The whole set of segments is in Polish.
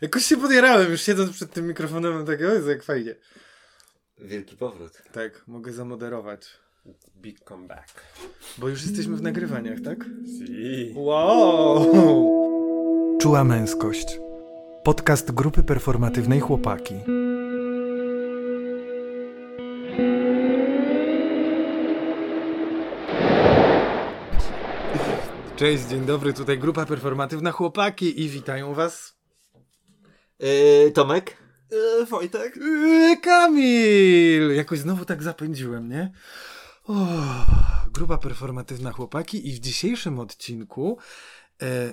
Jakoś się podjarałem, już siedząc przed tym mikrofonem, mam takie, o jak fajnie. Wielki powrót. Tak, mogę zamoderować. Big comeback. Bo już jesteśmy w nagrywaniach, tak? Si. Wow! Czuła męskość. Podcast grupy performatywnej Chłopaki. Cześć, dzień dobry, tutaj grupa performatywna Chłopaki i witają was Yy, Tomek? E, Wojtek? Yy, Kamil! Jakoś znowu tak zapędziłem, nie? O, grupa performatywna chłopaki i w dzisiejszym odcinku e,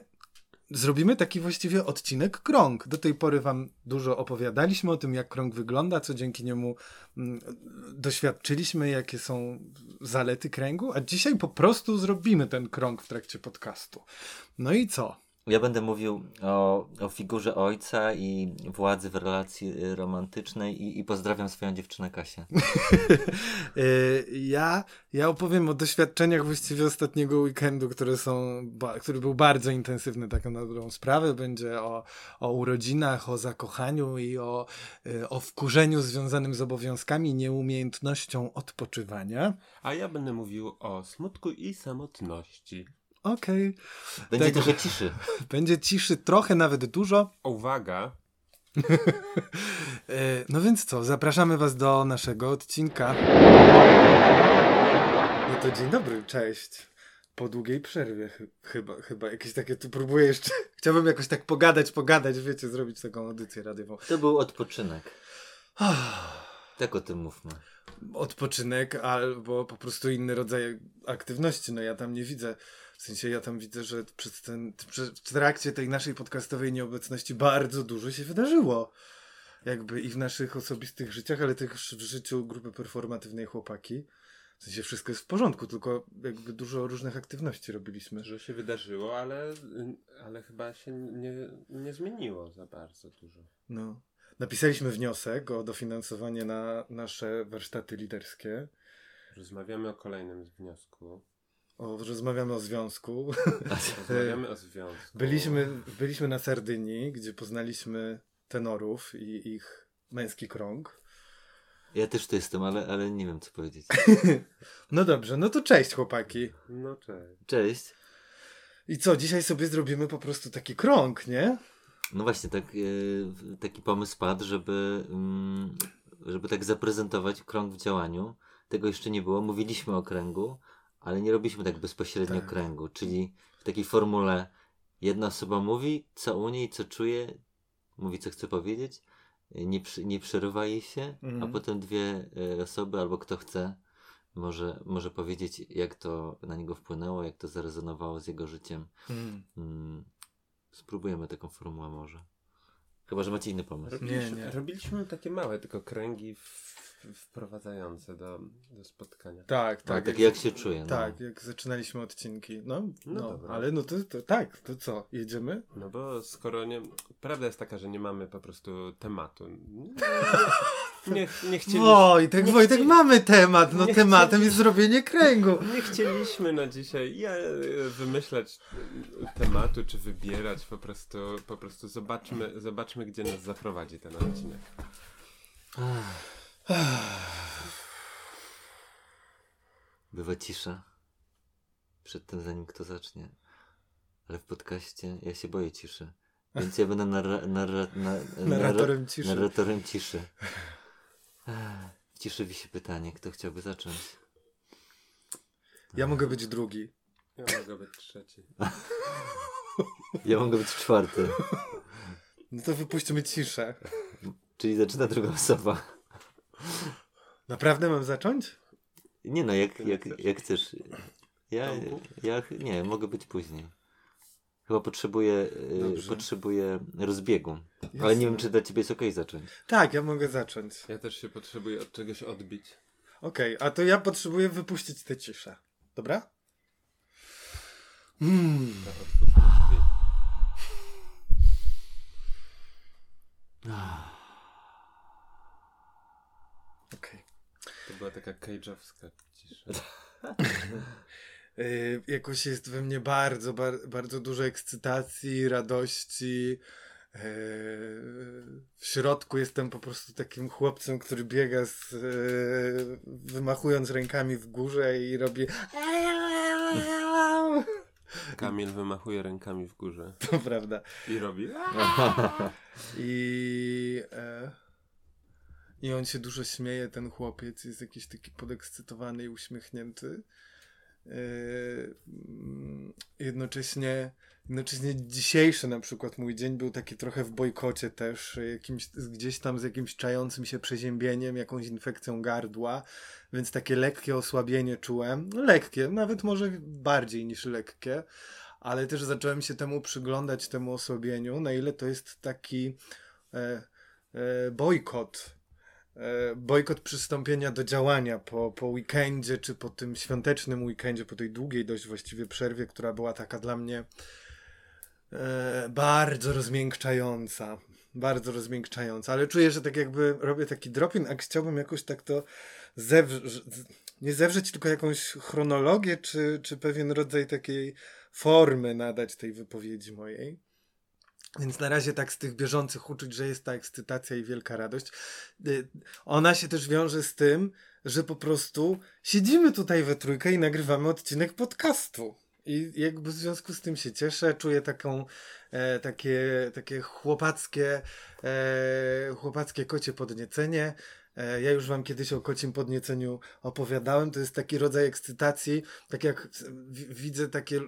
zrobimy taki właściwie odcinek krąg. Do tej pory wam dużo opowiadaliśmy o tym, jak krąg wygląda, co dzięki niemu mm, doświadczyliśmy, jakie są zalety kręgu, a dzisiaj po prostu zrobimy ten krąg w trakcie podcastu. No i co? Ja będę mówił o, o figurze ojca i władzy w relacji y, romantycznej i, i pozdrawiam swoją dziewczynę Kasię. Y, ja, ja opowiem o doświadczeniach właściwie ostatniego weekendu, które są, który był bardzo intensywny, taką na dobrą sprawę. Będzie o, o urodzinach, o zakochaniu i o, y, o wkurzeniu związanym z obowiązkami i nieumiejętnością odpoczywania. A ja będę mówił o smutku i samotności. Okej. Będzie Tak. trochę ciszy. Będzie ciszy trochę, nawet dużo. Uwaga, E, No więc co, zapraszamy Was do naszego odcinka. No to dzień dobry, cześć. Po długiej przerwie chy- chyba, chyba jakieś takie, tu próbuję jeszcze, chciałbym jakoś tak pogadać, pogadać, wiecie, zrobić taką audycję radiową. To był odpoczynek. Tak o tym mówmy. Odpoczynek albo po prostu inny rodzaj aktywności, no ja tam nie widzę, w sensie ja tam widzę, że przez ten, przy- w trakcie tej naszej podcastowej nieobecności bardzo dużo się wydarzyło. Jakby i w naszych osobistych życiach, ale też w życiu grupy performatywnej chłopaki. W sensie wszystko jest w porządku, tylko jakby dużo różnych aktywności robiliśmy. że się wydarzyło, ale, ale chyba się nie, nie zmieniło za bardzo dużo. No. Napisaliśmy wniosek o dofinansowanie na nasze warsztaty liderskie. Rozmawiamy o kolejnym wniosku. O, rozmawiamy o związku. Rozmawiamy o związku. Byliśmy, byliśmy na Sardynii, gdzie poznaliśmy tenorów i ich męski krąg. Ja też tu jestem, ale, ale nie wiem co powiedzieć. No dobrze, no to cześć chłopaki. No cześć. Cześć. I co, dzisiaj sobie zrobimy po prostu taki krąg, nie? No właśnie, tak, e, taki pomysł padł, żeby, mm, żeby tak zaprezentować krąg w działaniu. Tego jeszcze nie było. Mówiliśmy o kręgu, ale nie robiliśmy tak bezpośrednio Tak. kręgu. Czyli w takiej formule jedna osoba mówi, co u niej, co czuje, mówi, co chce powiedzieć, nie, przy, nie przerywa jej się, a Mhm. potem dwie e, osoby albo kto chce może, może powiedzieć, jak to na niego wpłynęło, jak to zarezonowało z jego życiem. Mm. Mm, spróbujemy taką formułę może. Chyba, że macie inny pomysł. Robiliśmy, nie. robiliśmy takie małe tylko kręgi w, wprowadzające do, do spotkania. Tak, Tak, tak. tak jak się czuje. No. Tak, jak zaczynaliśmy odcinki. No, no, No dobra. ale no to, to tak, to co, jedziemy? No bo skoro nie... Prawda jest taka, że nie mamy po prostu tematu. Nie, nie, chcieliśmy... Wojtek, nie Wojtek, chcieli- mamy temat. No nie tematem chcieli- jest zrobienie kręgu. Nie chcieliśmy na dzisiaj ja, e, wymyślać tematu, czy wybierać, po prostu, po prostu zobaczmy, zobaczmy, gdzie nas zaprowadzi ten odcinek. Bywa cisza. Przed tym, zanim kto zacznie. Ale w podcaście ja się boję ciszy. Więc ja będę narra- narra- na- Narratorem ciszy. narratorem ciszy. W ciszy wisi pytanie, kto chciałby zacząć? Ja mogę być drugi. Ja mogę być trzeci. Ja mogę być czwarty. No to wypuśćmy ciszę. Czyli zaczyna druga osoba. Naprawdę mam zacząć? Nie no, jak, jak, chcesz? jak chcesz. Ja, ja nie, mogę być później. Chyba potrzebuję, y, Dobrze. potrzebuję rozbiegu. Ale nie wiem, czy dla ciebie jest okej zacząć. Tak, ja mogę zacząć. Ja też się potrzebuję od czegoś odbić. Okej, a to ja potrzebuję wypuścić tę ciszę. Dobra? Mm. Okej. To była taka cage'owska cisza. Yy, jakoś jest we mnie bardzo, bar, bardzo dużo ekscytacji, radości, yy, środku jestem po prostu takim chłopcem, który biega z, e, wymachując rękami w górze i robi Kamil wymachuje rękami w górze to prawda. i robi. I, e, I on się dużo śmieje, ten chłopiec, jest jakiś taki podekscytowany i uśmiechnięty. E, mm, jednocześnie, jednocześnie dzisiejszy na przykład mój dzień był taki trochę w bojkocie też, jakimś, gdzieś tam z jakimś czającym się przeziębieniem, jakąś infekcją gardła, więc takie lekkie osłabienie czułem. No, lekkie, nawet może bardziej niż lekkie ale też zacząłem się temu przyglądać, temu osłabieniu, na ile to jest taki e, e, bojkot. E, bojkot przystąpienia do działania po, po weekendzie, czy po tym świątecznym weekendzie, po tej długiej dość właściwie przerwie, która była taka dla mnie e, bardzo rozmiękczająca. Bardzo rozmiękczająca, ale czuję, że tak jakby robię taki drop-in, a chciałbym jakoś tak to nie zewrzeć, tylko jakąś chronologię, czy, czy pewien rodzaj takiej formy nadać tej wypowiedzi mojej. Więc na razie tak z tych bieżących uczuć, że jest ta ekscytacja i wielka radość. Y, ona się też wiąże z tym, że po prostu siedzimy tutaj we trójkę i nagrywamy odcinek podcastu. I jakby w związku z tym się cieszę, czuję taką, e, takie, takie chłopackie, e, chłopackie kocie podniecenie. E, ja już wam kiedyś o kocim podnieceniu opowiadałem. To jest taki rodzaj ekscytacji, tak jak widzę takie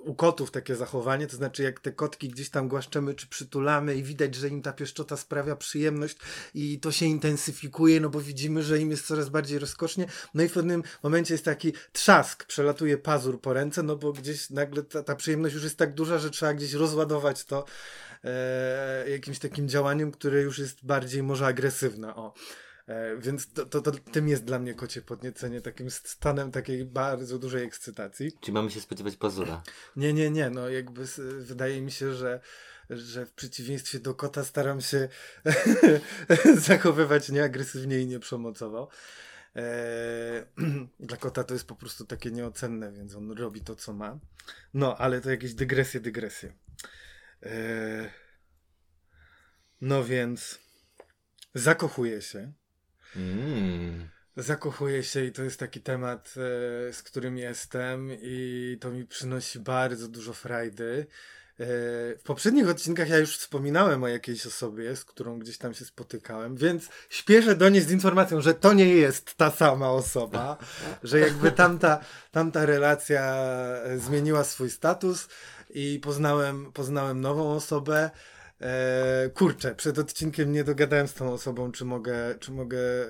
u kotów takie zachowanie, to znaczy jak te kotki gdzieś tam głaszczemy czy przytulamy i widać, że im ta pieszczota sprawia przyjemność i to się intensyfikuje, no bo widzimy, że im jest coraz bardziej rozkosznie. No i w pewnym momencie jest taki trzask, przelatuje pazur po ręce, no bo gdzieś nagle ta, ta przyjemność już jest tak duża, że trzeba gdzieś rozładować to e, jakimś takim działaniem, które już jest bardziej może agresywne. O. E, więc to, to, to, tym jest dla mnie kocie podniecenie, takim stanem takiej bardzo dużej ekscytacji. Czy mamy się spodziewać pazura? Nie, nie, nie. No jakby wydaje mi się, że że w przeciwieństwie do kota staram się zachowywać nieagresywnie i nieprzemocowo. Eee, dla kota to jest po prostu takie nieocenne, więc on robi to, co ma. No, ale to jakieś dygresje, dygresje. Eee, no więc zakochuje się. Mm. Zakochuję się i to jest taki temat, e, z którym jestem i to mi przynosi bardzo dużo frajdy. E, w poprzednich odcinkach ja już wspominałem o jakiejś osobie, z którą gdzieś tam się spotykałem, więc śpieszę do niej z informacją, że to nie jest ta sama osoba, że jakby tamta, tamta relacja zmieniła swój status i poznałem, poznałem nową osobę. E, kurczę, przed odcinkiem nie dogadałem z tą osobą, czy mogę, czy mogę e,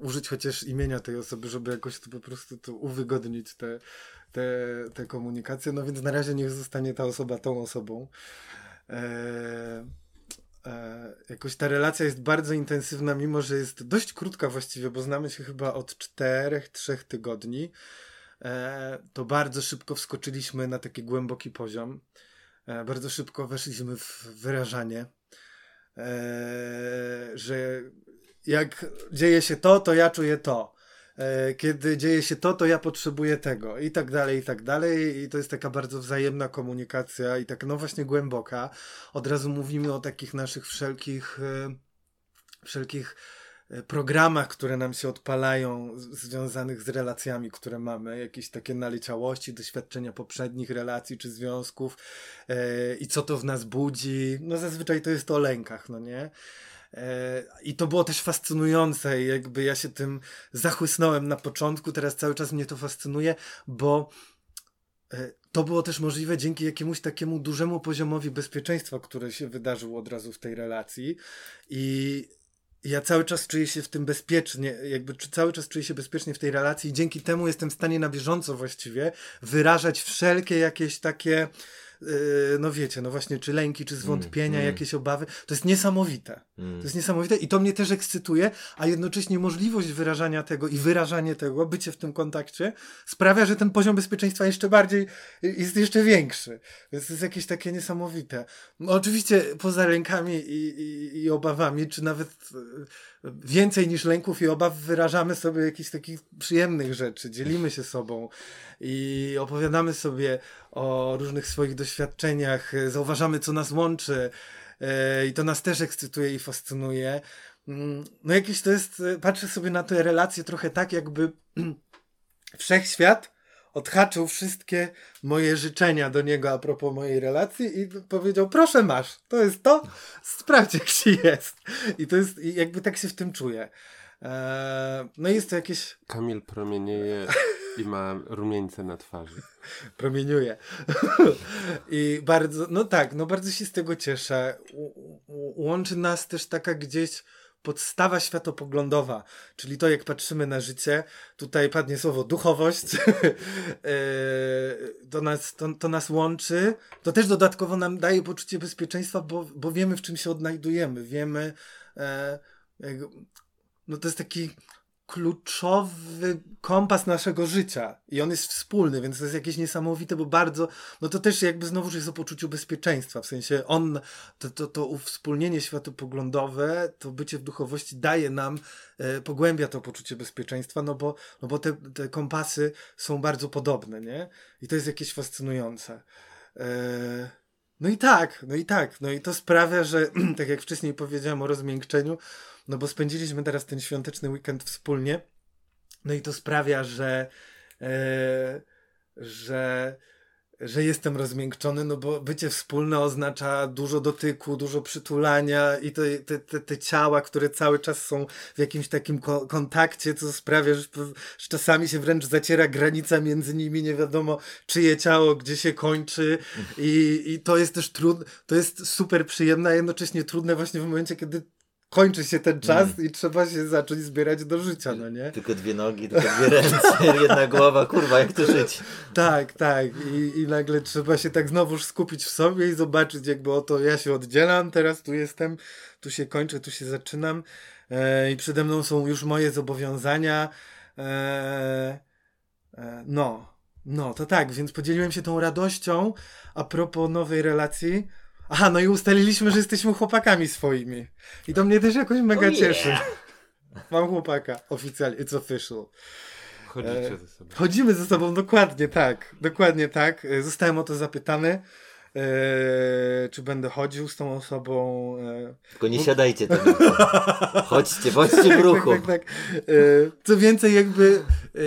użyć chociaż imienia tej osoby, żeby jakoś to po prostu to uwygodnić te, te, te komunikacje. No więc na razie niech zostanie ta osoba tą osobą. E, e, jakoś ta relacja jest bardzo intensywna, mimo że jest dość krótka właściwie, bo znamy się chyba od czterech, trzech tygodni. E, to bardzo szybko wskoczyliśmy na taki głęboki poziom. E, bardzo szybko weszliśmy w wyrażanie, e, że jak dzieje się to, to ja czuję to. Kiedy dzieje się to, to ja potrzebuję tego i tak dalej, i tak dalej. I to jest taka bardzo wzajemna komunikacja i tak, no właśnie głęboka. Od razu mówimy o takich naszych wszelkich, wszelkich programach, które nam się odpalają, związanych z relacjami, które mamy, jakieś takie naleciałości, doświadczenia poprzednich relacji czy związków yy, i co to w nas budzi. No zazwyczaj to jest o lękach, no nie? E, I to było też fascynujące, jakby ja się tym zachłysnąłem na początku, teraz cały czas mnie to fascynuje, bo e, to było też możliwe dzięki jakiemuś takiemu dużemu poziomowi bezpieczeństwa, które się wydarzyło od razu w tej relacji. I ja cały czas czuję się w tym bezpiecznie, jakby cały czas czuję się bezpiecznie w tej relacji i dzięki temu jestem w stanie na bieżąco właściwie wyrażać wszelkie jakieś takie no wiecie, no właśnie, czy lęki, czy zwątpienia, mm, mm. jakieś obawy. To jest niesamowite. Mm. To jest niesamowite i to mnie też ekscytuje, a jednocześnie możliwość wyrażania tego i wyrażanie tego, bycie w tym kontakcie sprawia, że ten poziom bezpieczeństwa jeszcze bardziej jest jeszcze większy. Więc to jest jakieś takie niesamowite. No, oczywiście poza lękami i, i, i obawami, czy nawet więcej niż lęków i obaw wyrażamy sobie jakichś takich przyjemnych rzeczy, dzielimy się sobą i opowiadamy sobie o różnych swoich doświadczeniach, zauważamy, co nas łączy. e, i to nas też ekscytuje i fascynuje. Mm, No jakieś to jest, e, patrzę sobie na te relacje trochę tak, jakby wszechświat odhaczył wszystkie moje życzenia do niego a propos mojej relacji i powiedział, proszę masz, to jest to, sprawdź jak ci jest. I to jest, jakby tak się w tym czuję. Eee, no jest to jakieś, Kamil promienieje i ma rumieńce na twarzy. promieniuje. I bardzo, no tak, no bardzo się z tego cieszę. U- u- Łączy nas też taka gdzieś podstawa światopoglądowa, czyli to, jak patrzymy na życie. Tutaj padnie słowo duchowość. Eee, to, nas, to, to nas łączy. To też dodatkowo nam daje poczucie bezpieczeństwa, bo, bo wiemy, w czym się odnajdujemy. Wiemy, e, no to jest taki kluczowy kompas naszego życia i on jest wspólny, więc to jest jakieś niesamowite, bo bardzo, no to też jakby znowu jest o poczuciu bezpieczeństwa, w sensie on, to, to, to uwspólnienie światopoglądowe, to bycie w duchowości daje nam, e, pogłębia to poczucie bezpieczeństwa, no bo, no bo te, te kompasy są bardzo podobne, nie? I to jest jakieś fascynujące. E, no i tak, no i tak, no i to sprawia, że tak jak wcześniej powiedziałem o rozmiękczeniu, no bo spędziliśmy teraz ten świąteczny weekend wspólnie. No i to sprawia, że, e, że, że jestem rozmiękczony, no bo bycie wspólne oznacza dużo dotyku, dużo przytulania i te, te, te ciała, które cały czas są w jakimś takim ko- kontakcie, co sprawia, że, że czasami się wręcz zaciera granica między nimi, nie wiadomo czyje ciało, gdzie się kończy i, i to jest też trudne, to jest super przyjemne, a jednocześnie trudne właśnie w momencie, kiedy kończy się ten czas i trzeba się zacząć zbierać do życia, no nie? Tylko dwie nogi, tylko dwie ręce, jedna głowa, kurwa, jak to żyć? Tak, tak. I, I nagle trzeba się tak znowuż skupić w sobie i zobaczyć, jakby oto ja się oddzielam, teraz tu jestem, tu się kończę, tu się zaczynam e, i przede mną są już moje zobowiązania. E, e, no, no, to tak, więc podzieliłem się tą radością a propos nowej relacji. Aha, no i ustaliliśmy, że jesteśmy chłopakami swoimi. I to mnie też jakoś mega Oh yeah. cieszy. Mam chłopaka, oficjalnie, it's official. Chodzicie E, ze sobą. Chodzimy ze sobą, dokładnie tak. Dokładnie tak. E, Zostałem o to zapytany, e, czy będę chodził z tą osobą. E, Tylko nie siadajcie tam. Chodźcie, bądźcie w ruchu. tak, tak, tak. E, co więcej, jakby e,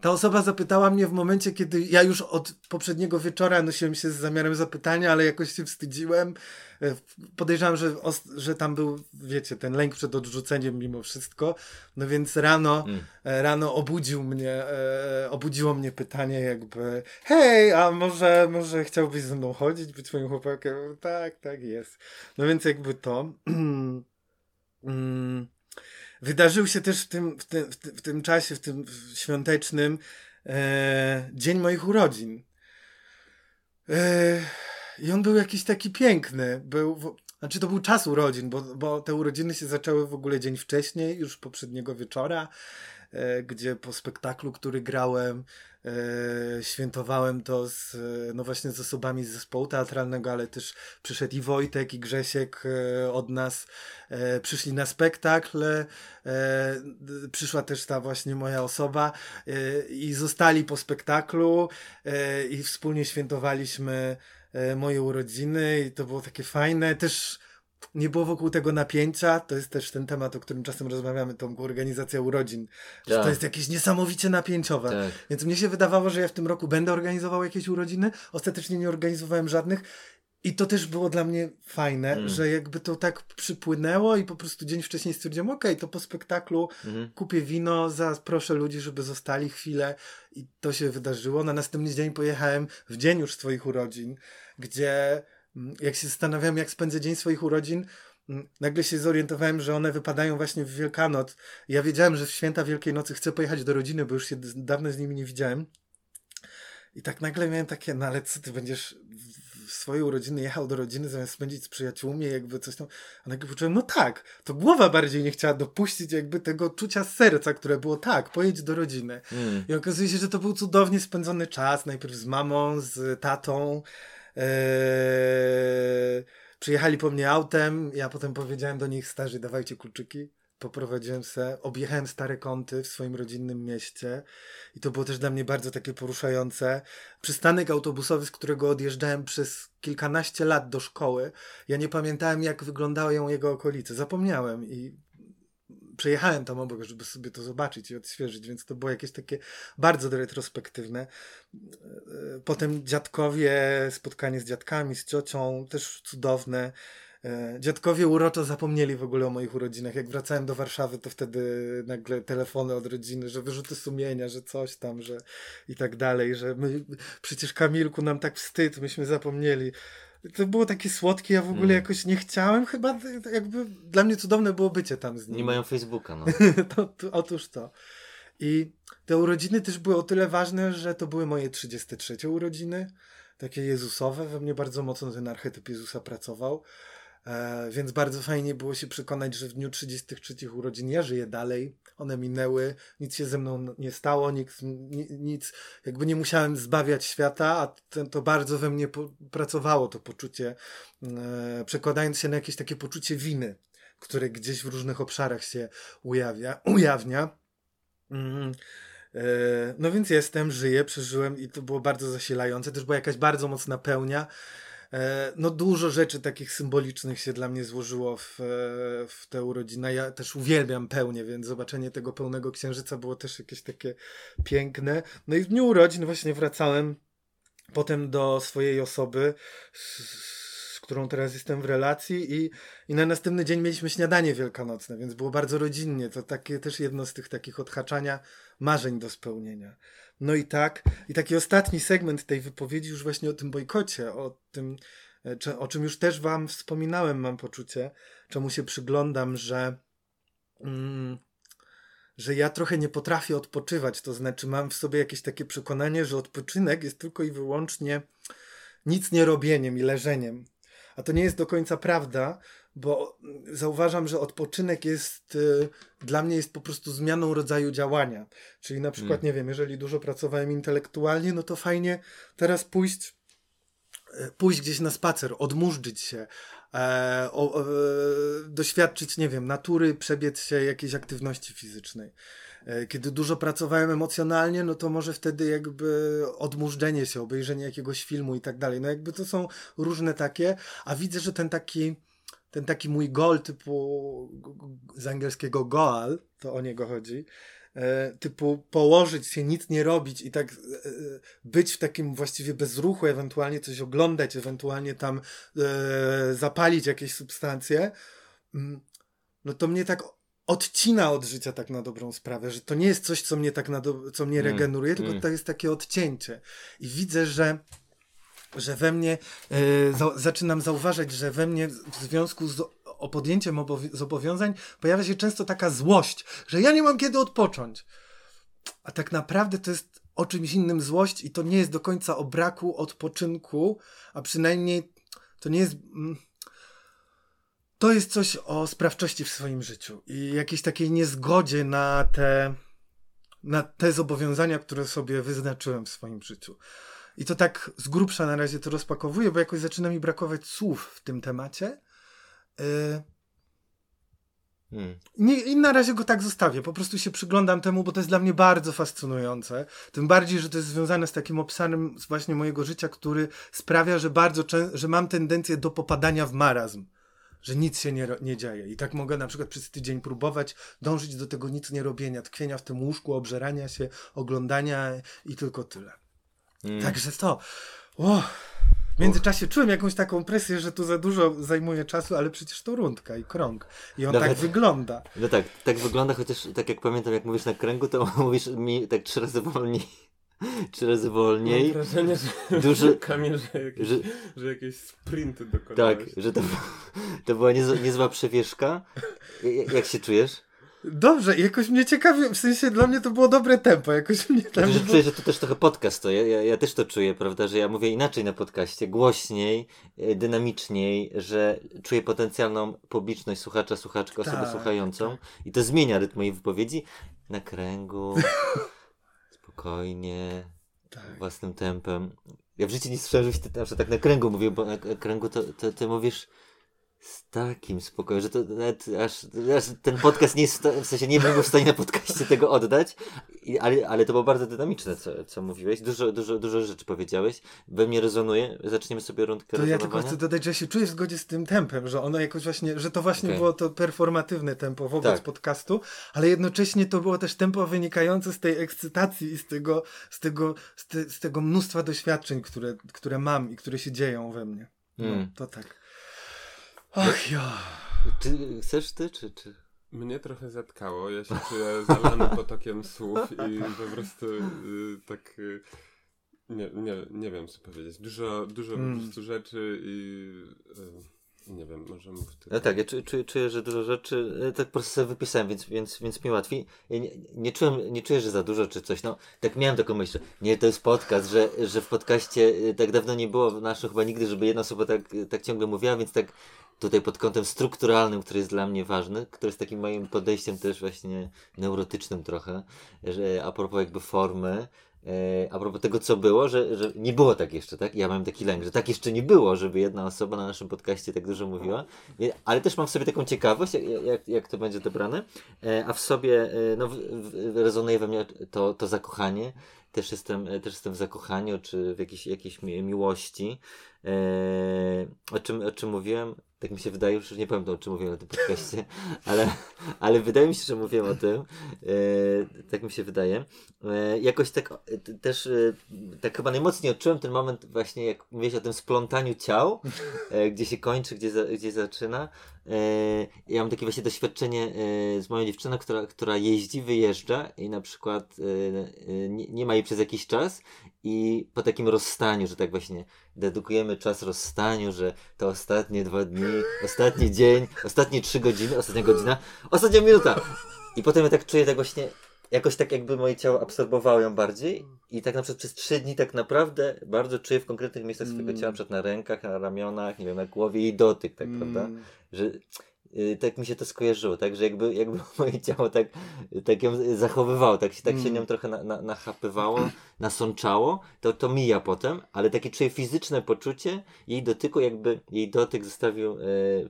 ta osoba zapytała mnie w momencie, kiedy ja już od poprzedniego wieczora nosiłem się z zamiarem zapytania, ale jakoś się wstydziłem. E, Podejrzewam, że, że tam był, wiecie, ten lęk przed odrzuceniem mimo wszystko. No więc rano, Mm. e, rano obudził mnie, e, obudziło mnie pytanie jakby hej, a może, może chciałbyś ze mną chodzić, być moim chłopakiem? Tak, tak jest. No więc jakby to... Mm, Wydarzył się też w tym, w tym, w tym, w tym czasie, w tym świątecznym, e, dzień moich urodzin. E, I on był jakiś taki piękny. Był, w, znaczy to był czas urodzin, bo, bo te urodziny się zaczęły w ogóle dzień wcześniej, już poprzedniego wieczora, e, gdzie po spektaklu, który grałem, e, świętowałem to z, e, no właśnie z osobami z zespołu teatralnego, ale też przyszedł i Wojtek, i Grzesiek e, od nas, przyszli na spektakl, przyszła też ta właśnie moja osoba i zostali po spektaklu i wspólnie świętowaliśmy moje urodziny i to było takie fajne, też nie było wokół tego napięcia, to jest też ten temat, o którym czasem rozmawiamy, tą organizacja urodzin, że to Tak. jest jakieś niesamowicie napięciowe. Tak. Więc mnie się wydawało, że ja w tym roku będę organizował jakieś urodziny. Ostatecznie nie organizowałem żadnych. I to też było dla mnie fajne, Mm. że jakby to tak przypłynęło i po prostu dzień wcześniej stwierdziłem, okej, to po spektaklu Mhm. kupię wino, zaproszę ludzi, żeby zostali chwilę i to się wydarzyło. Na następny dzień pojechałem w dzień już swoich urodzin, gdzie mm, jak się zastanawiałem, jak spędzę dzień swoich urodzin, mm, nagle się zorientowałem, że one wypadają właśnie w Wielkanoc. Ja wiedziałem, że w święta Wielkiej Nocy chcę pojechać do rodziny, bo już się dawno z nimi nie widziałem. I tak nagle miałem takie, no ale co ty będziesz w- w swoje urodziny jechał do rodziny zamiast spędzić z przyjaciółmi, jakby coś tam. A nagle poczułem, no tak, to głowa bardziej nie chciała dopuścić jakby tego czucia serca, które było tak, pojedź do rodziny. Mm. I okazuje się, że to był cudownie spędzony czas, najpierw z mamą, z tatą. Eee, przyjechali po mnie autem, ja potem powiedziałem do nich, starzy, dawajcie kluczyki. poprowadziłem se, objechałem stare kąty w swoim rodzinnym mieście i to było też dla mnie bardzo takie poruszające. Przystanek autobusowy, z którego odjeżdżałem przez kilkanaście lat do szkoły, ja nie pamiętałem jak wyglądają jego okolice. Zapomniałem i przejechałem tam obok, żeby sobie to zobaczyć i odświeżyć, więc to było jakieś takie bardzo retrospektywne. Potem dziadkowie, spotkanie z dziadkami, z ciocią, też cudowne. E, dziadkowie uroczo zapomnieli w ogóle o moich urodzinach. Jak wracałem do Warszawy, to wtedy nagle telefony od rodziny, że wyrzuty sumienia, że coś tam, że i tak dalej, że my, przecież Kamilku nam tak wstyd, myśmy zapomnieli. To było takie słodkie, ja w ogóle mm. jakoś nie chciałem, chyba jakby dla mnie cudowne było bycie tam z nimi. Nie mają Facebooka, no. to, to, otóż to. I te urodziny też były o tyle ważne, że to były moje 33 urodziny, takie Jezusowe. We mnie bardzo mocno ten archetyp Jezusa pracował. E, więc bardzo fajnie było się przekonać, że w dniu 33 urodzin ja żyję dalej. One minęły, nic się ze mną nie stało, nic, nic jakby nie musiałem zbawiać świata, a ten, to bardzo we mnie po, pracowało to poczucie, e, przekładając się na jakieś takie poczucie winy, które gdzieś w różnych obszarach się ujawia, ujawnia. Mm. E, no więc jestem, żyję, przeżyłem i to było bardzo zasilające. Też była jakaś bardzo mocna pełnia. E, no dużo rzeczy takich symbolicznych się dla mnie złożyło w, e, w tę urodzinę. Ja też uwielbiam pełnię, więc zobaczenie tego pełnego księżyca było też jakieś takie piękne. No i w dniu urodzin właśnie wracałem potem do swojej osoby, z, którą teraz jestem w relacji i, i na następny dzień mieliśmy śniadanie wielkanocne, więc było bardzo rodzinnie. To takie też jedno z tych takich odhaczania marzeń do spełnienia. No i tak, i taki ostatni segment tej wypowiedzi już właśnie o tym bojkocie, o tym, e, o czym już też wam wspominałem, mam poczucie, czemu się przyglądam, że mm, że ja trochę nie potrafię odpoczywać, to znaczy mam w sobie jakieś takie przekonanie, że odpoczynek jest tylko i wyłącznie nic nie robieniem i leżeniem. A to nie jest do końca prawda, bo zauważam, że odpoczynek jest y, dla mnie jest po prostu zmianą rodzaju działania. Czyli na przykład, hmm. nie wiem, jeżeli dużo pracowałem intelektualnie, no to fajnie teraz pójść y, pójść gdzieś na spacer, odmurzyć się, e, o, e, doświadczyć, nie wiem, natury, przebiec się jakiejś aktywności fizycznej. E, kiedy dużo pracowałem emocjonalnie, no to może wtedy jakby odmurzdzenie się, obejrzenie jakiegoś filmu i tak dalej. No jakby to są różne takie, a widzę, że ten taki ten taki mój goal typu z angielskiego goal, to o niego chodzi, e, typu położyć się, nic nie robić i tak e, być w takim właściwie bezruchu, ewentualnie coś oglądać, ewentualnie tam e, zapalić jakieś substancje, mm, no to mnie tak odcina od życia tak na dobrą sprawę, że to nie jest coś, co mnie tak na do, co mnie mm, regeneruje, mm. tylko to jest takie odcięcie. I widzę, że że we mnie, e, za, zaczynam zauważać, że we mnie w związku z opodjęciem zobowiązań pojawia się często taka złość, że ja nie mam kiedy odpocząć. A tak naprawdę to jest o czymś innym złość i to nie jest do końca o braku odpoczynku, a przynajmniej to nie jest. Mm, to jest coś o sprawczości w swoim życiu i jakiejś takiej niezgodzie na te, na te zobowiązania, które sobie wyznaczyłem w swoim życiu. I to tak z grubsza na razie to rozpakowuję, bo jakoś zaczyna mi brakować słów w tym temacie. Yy... Hmm. Nie, I na razie go tak zostawię. Po prostu się przyglądam temu, bo to jest dla mnie bardzo fascynujące. Tym bardziej, że to jest związane z takim obszarem właśnie mojego życia, który sprawia, że bardzo że mam tendencję do popadania w marazm. Że nic się nie, nie dzieje. I tak mogę na przykład przez tydzień próbować dążyć do tego nic nie robienia, tkwienia w tym łóżku, obżerania się, oglądania i tylko tyle. Mm. Także to. O, w międzyczasie czułem jakąś taką presję, że tu za dużo zajmuje czasu, ale przecież to rundka i krąg. I on Nawet, tak wygląda. No tak, tak wygląda, chociaż tak jak pamiętam, jak mówisz na kręgu, to mówisz mi tak trzy razy wolniej. Trzy razy wolniej. Mam wrażenie, że, Duży, Kamil, że, jakieś, że, że jakieś sprinty dokonałeś. Tak, że to, to była niezła, niezła przewieszka. Jak się czujesz? Dobrze, jakoś mnie ciekawi, w sensie dla mnie to było dobre tempo, jakoś mnie tam... Że czuję, że to też trochę podcast to, ja, ja, ja, też to czuję, prawda, że ja mówię inaczej na podcaście, głośniej, e, dynamiczniej, że czuję potencjalną publiczność słuchacza, słuchaczkę, osobę tak, słuchającą tak. i to zmienia rytm mojej wypowiedzi na kręgu, spokojnie, tak. własnym tempem. Ja w życiu nie słyszałem, że ty tak na kręgu mówię, bo na kręgu to, to ty mówisz z takim spokojem, że to nawet aż, aż ten podcast nie jest, w sensie nie byłbym w stanie na podcaście tego oddać, I, ale, ale to było bardzo dynamiczne, co, co mówiłeś. Dużo, dużo, dużo rzeczy powiedziałeś. We mnie rezonuje. Zaczniemy sobie rundkę To ja tylko chcę dodać, że ja się czuję w zgodzie z tym tempem, że ono jakoś właśnie, że to właśnie okay. było to performatywne tempo wobec tak. podcastu, ale jednocześnie to było też tempo wynikające z tej ekscytacji i z tego, z tego, z, te, z tego mnóstwa doświadczeń, które, które mam i które się dzieją we mnie. No, mm. To tak. Ach ja. Ty, chcesz ty, czy, czy? Mnie trochę zatkało. Ja się czuję zalany potokiem słów i po prostu y, tak... Y, nie, nie, nie wiem, co powiedzieć. Dużo, dużo mm. po prostu rzeczy i... Y, nie wiem, może mów ty. No tak, ja czuję, czuję, że dużo rzeczy e, tak po prostu sobie wypisałem, więc, więc, więc mi łatwiej. Ja nie, nie, czułem, nie czuję, że za dużo czy coś. No, tak miałem taką myśl, nie, to jest podcast, że, że w podcaście e, tak dawno nie było w naszym chyba nigdy, żeby jedna osoba tak, tak ciągle mówiła, więc tak tutaj pod kątem strukturalnym, który jest dla mnie ważny, który jest takim moim podejściem też właśnie neurotycznym trochę, że a propos jakby formy, E, a propos tego, co było, że, że nie było tak jeszcze, tak? Ja mam taki lęk, że tak jeszcze nie było, żeby jedna osoba na naszym podcaście tak dużo mówiła, ale też mam w sobie taką ciekawość, jak, jak, to będzie dobrane, e, a w sobie e, no, rezonuje we mnie to, to zakochanie, też jestem, też jestem w zakochaniu, czy w jakiejś, jakiejś miłości, o czym, o czym mówiłem, tak mi się wydaje, już nie pamiętam o czym mówiłem na tym podcaście, ale, ale wydaje mi się, że mówiłem o tym. E, tak mi się wydaje. E, jakoś tak e, też, e, tak chyba najmocniej odczułem ten moment właśnie, jak mówiłeś o tym splątaniu ciał, e, gdzie się kończy, gdzie, za, gdzie zaczyna. E, ja mam takie właśnie doświadczenie z moją dziewczyną, która, która jeździ, wyjeżdża i na przykład nie, nie ma jej przez jakiś czas i po takim rozstaniu, że tak właśnie dedykujemy czas rozstaniu, że to ostatnie dwa dni, ostatni dzień, ostatnie trzy godziny, ostatnia godzina, ostatnia minuta. I potem ja tak czuję tak właśnie, jakoś tak jakby moje ciało absorbowało ją bardziej i tak na przykład przez trzy dni tak naprawdę bardzo czuję w konkretnych miejscach swojego ciała, przed na rękach, na ramionach, nie wiem, na głowie i dotyk, tak, mm. prawda? Że tak mi się to skojarzyło, tak, że jakby, jakby moje ciało tak, tak ją zachowywało, tak się, tak się mm. nią trochę na, na, nachapywało, nasączało, to, to mija potem, ale takie czuję fizyczne poczucie jej dotyku, jakby jej dotyk zostawił, e,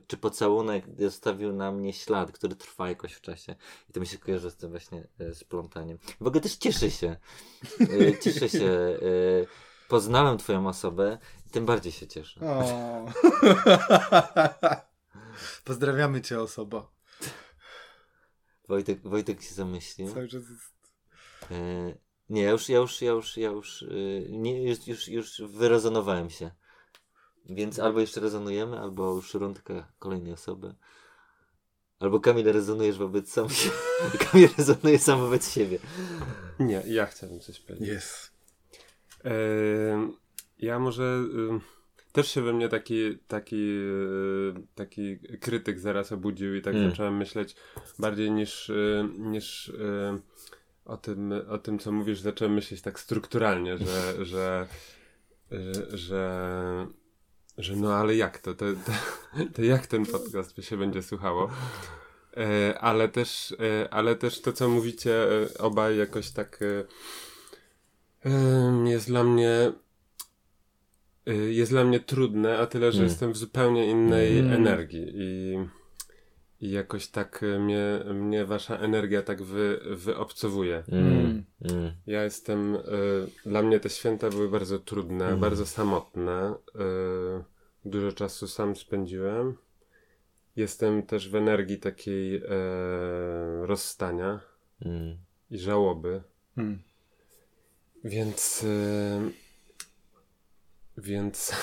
czy pocałunek zostawił na mnie ślad, który trwa jakoś w czasie i to mi się kojarzy z tym właśnie e, splątaniem. W ogóle też cieszę się, e, cieszę się, e, poznałem twoją osobę, tym bardziej się cieszę. Pozdrawiamy cię osoba. Wojtek, Wojtek się zamyślił. Cały czas jest... E, nie, ja już, ja już, ja już, ja już, e, nie, już, już, już wyrezonowałem się. Więc albo jeszcze rezonujemy, albo już rundka kolejnej osoby. Albo Kamil rezonujesz wobec sam siebie. Kamil rezonuje sam wobec siebie. Nie, ja chciałbym coś powiedzieć. Jest. E, ja może... Też się we mnie taki, taki, e, taki krytyk zaraz obudził i tak mm. zacząłem myśleć bardziej niż, e, niż e, o tym, o tym, co mówisz, zacząłem myśleć tak strukturalnie, że, że, że, że, no ale jak to, to, to, to jak ten podcast się będzie słuchało? Ale też, ale też to, co mówicie obaj jakoś tak jest dla mnie jest dla mnie trudne, a tyle, że mm. jestem w zupełnie innej mm. energii i, i jakoś tak mnie, mnie wasza energia tak wy, wyobcowuje. Mm. mm. Ja jestem, y, dla mnie te święta były bardzo trudne, mm. bardzo samotne. Y, dużo czasu sam spędziłem. Jestem też w energii takiej y, rozstania mm. i żałoby. Więc y, więc,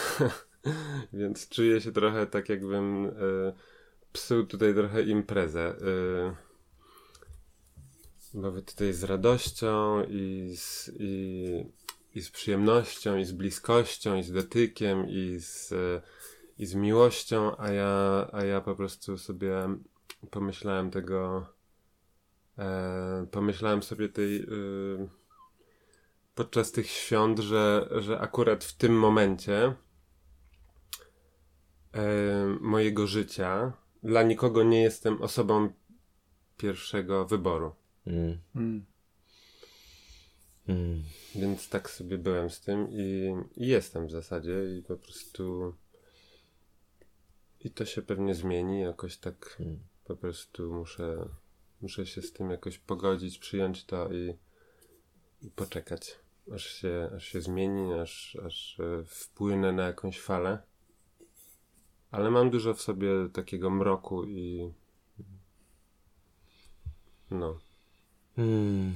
więc czuję się trochę tak, jakbym y, psuł tutaj trochę imprezę. Y, bo tutaj z radością i z, i, i z przyjemnością, i z bliskością, i z dotykiem, i z, i z miłością, a ja, a ja po prostu sobie pomyślałem tego, e, pomyślałem sobie tej, y, podczas tych świąt, że, że akurat w tym momencie e, mojego życia dla nikogo nie jestem osobą pierwszego wyboru. Mm. Mm. Mm. Więc tak sobie byłem z tym i, i, jestem w zasadzie i po prostu I to się pewnie zmieni jakoś tak. Hmm. Po prostu muszę, muszę się z tym jakoś pogodzić, przyjąć to i, i poczekać, aż się, aż się zmieni, aż, aż e, wpłynę na jakąś falę. Ale mam dużo w sobie takiego mroku i. No, Hmm.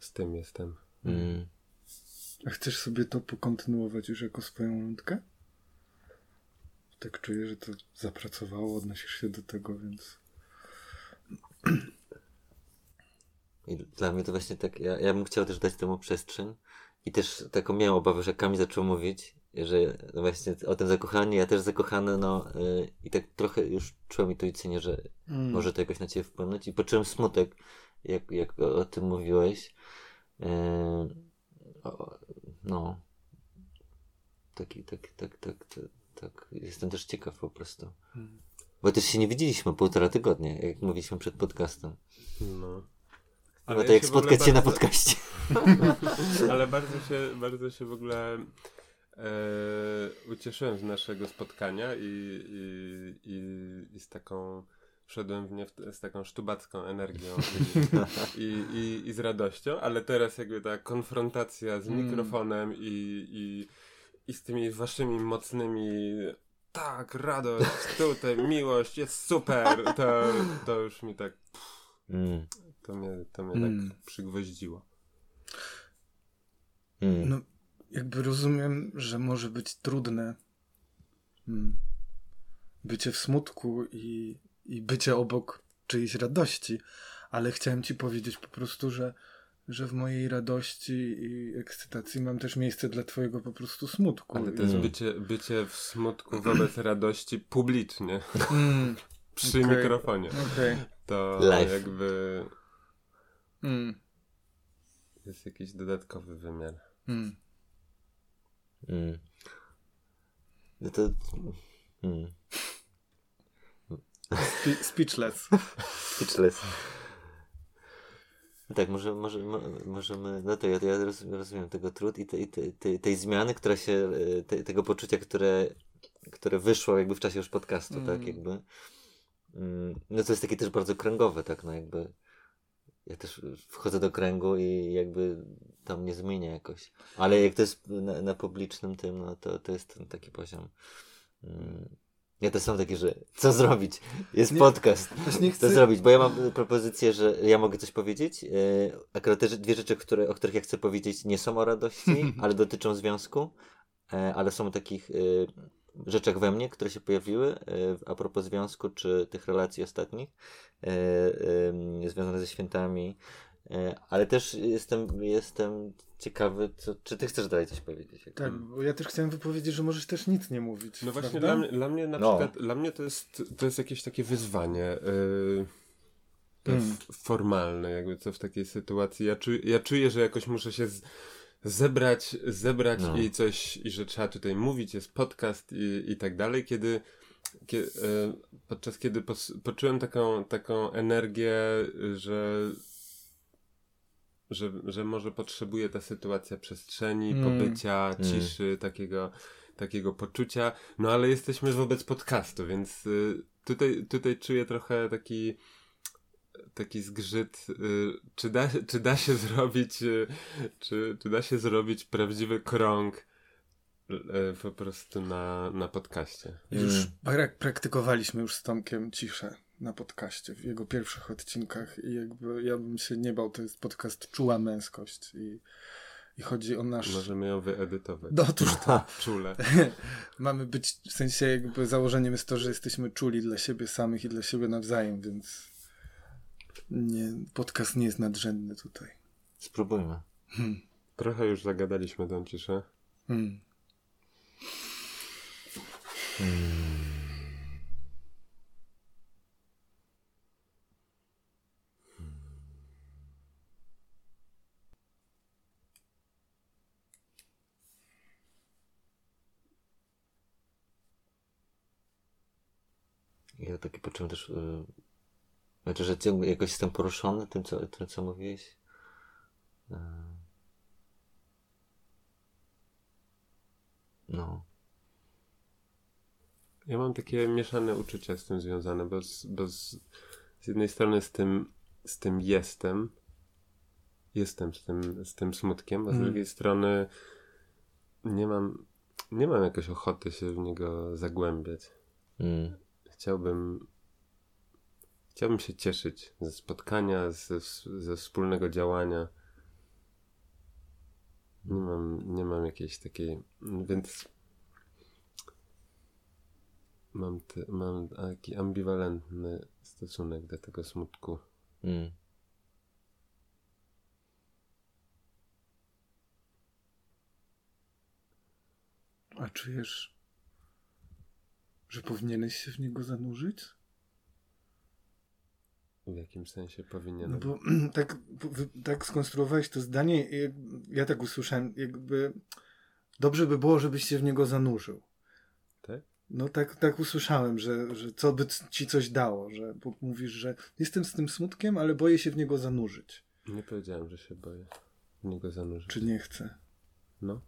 z tym jestem. Hmm. A chcesz sobie to pokontynuować już jako swoją nutkę? Tak czuję, że to zapracowało, odnosisz się do tego, więc... I dla mnie to właśnie tak, ja, ja bym chciał też dać temu przestrzeń i też taką miałem obawę, że Kamil zaczął mówić, że no właśnie o tym zakochaniu, ja też zakochany, no y, i tak trochę już czułem intuicyjnie, że Mm. może to jakoś na ciebie wpłynąć i poczułem smutek, jak, jak o, o tym mówiłeś. Yy, o, no. Taki, tak, tak, tak, tak, tak. Jestem też ciekaw po prostu. Mm. Bo też się nie widzieliśmy półtora tygodnia, jak mówiliśmy przed podcastem. No. No Ale to ja jak się spotkać się na bardzo- podcaście. Ale bardzo się, bardzo się w ogóle e, ucieszyłem z naszego spotkania i, i, i, i z taką wszedłem w nie w, z taką sztubacką energią i, i, i, z radością, ale teraz jakby ta konfrontacja z Mm. mikrofonem i, i, i z tymi waszymi mocnymi tak, radość, tutaj miłość, jest super, to, to już mi tak, Mm, to mnie, to mnie Mm. tak przygwoździło. mm. No, jakby rozumiem, że może być trudne mm, bycie w smutku i, i bycie obok czyjejś radości, ale chciałem ci powiedzieć po prostu, że, że w mojej radości i ekscytacji mam też miejsce dla twojego po prostu smutku. Ale to jest Mm. bycie, bycie w smutku wobec radości publicznie, Mm, przy Okej. mikrofonie. Okej. To Live. jakby Mm, jest jakiś dodatkowy wymiar. mm. Mm. No to. Mm. Spe- speechless. Speechless. No Tak, może, może, mo, możemy. No to ja, ja rozumiem, tego trud i, te, i te, te, tej zmiany, która się. e, Te, tego poczucia, które, które wyszło jakby w czasie już podcastu, Mm. tak jakby. No to jest takie też bardzo kręgowe, tak, no jakby. Ja też wchodzę do kręgu i jakby tam nie zmienia jakoś. Ale jak to jest na, na publicznym tym, no to, to jest ten taki poziom. Mm. Ja też są takie, że co zrobić? Jest Nie- podcast. Co chcę... zrobić? Bo ja mam propozycję, że ja mogę coś powiedzieć. E, Akurat te dwie rzeczy, które, o których ja chcę powiedzieć, nie są o radości, ale dotyczą związku, e, ale są o takich y, rzeczach we mnie, które się pojawiły e, a propos związku, czy tych relacji ostatnich, e, em, związanych ze świętami. E, Ale też jestem, jestem ciekawy, co, czy ty chcesz dalej coś powiedzieć? Tak, bo ja też chciałem wypowiedzieć, że możesz też nic nie mówić. No właśnie dla mnie, dla mnie na No. przykład, dla mnie to jest, to jest jakieś takie wyzwanie. Yy, to Mm. f- formalne, jakby co w takiej sytuacji. Ja, czu, ja czuję, że jakoś muszę się z, zebrać, zebrać No. i coś, i że trzeba tutaj mówić, jest podcast i, i tak dalej, kiedy, kie- e, podczas kiedy pos, poczułem taką, taką energię, że że, że może potrzebuje ta sytuacja przestrzeni, Mm. pobycia, Mm. ciszy, takiego, takiego poczucia. No ale jesteśmy wobec podcastu, więc y, tutaj, tutaj czuję trochę taki taki zgrzyt, y, czy, da, czy da się zrobić y, czy, czy da się zrobić prawdziwy krąg y, po prostu na, na podcaście. Już Mm. pra- praktykowaliśmy już z Tomkiem ciszę na podcaście w jego pierwszych odcinkach i jakby ja bym się nie bał, to jest podcast Czuła Męskość i, i chodzi o nasz... Możemy ją wyedytować. No otóż to. Czule. Mamy być, w sensie jakby założeniem jest to, że jesteśmy czuli dla siebie samych i dla siebie nawzajem, więc nie, podcast nie jest nadrzędny tutaj. Spróbujmy. Hmm. Trochę już zagadaliśmy tą ciszę. Hmm. Ja taki poczułem też, yy, znaczy, że ciągle jakoś jestem poruszony tym, co, tym, co mówiłeś. Yy. No. Ja mam takie mieszane uczucia z tym związane, bo, z, bo z, z jednej strony z tym, z tym jestem, jestem z tym, z tym smutkiem, a z Mm. drugiej strony nie mam, nie mam jakoś ochoty się w niego zagłębiać. Mm. Chciałbym, chciałbym się cieszyć ze spotkania, ze, ze wspólnego działania. Nie mam, nie mam jakiejś takiej, więc mam, te, mam taki ambiwalentny stosunek do tego smutku. Mm. A czujesz, że powinieneś się w niego zanurzyć? W jakim sensie powinienem? No bo tak, tak skonstruowałeś to zdanie, ja tak usłyszałem, jakby dobrze by było, żebyś się w niego zanurzył. Tak? No tak, tak usłyszałem, że, że co by ci coś dało, że bo mówisz, że jestem z tym smutkiem, ale boję się w niego zanurzyć. Nie powiedziałem, że się boję w niego zanurzyć. Czy nie chcę. No.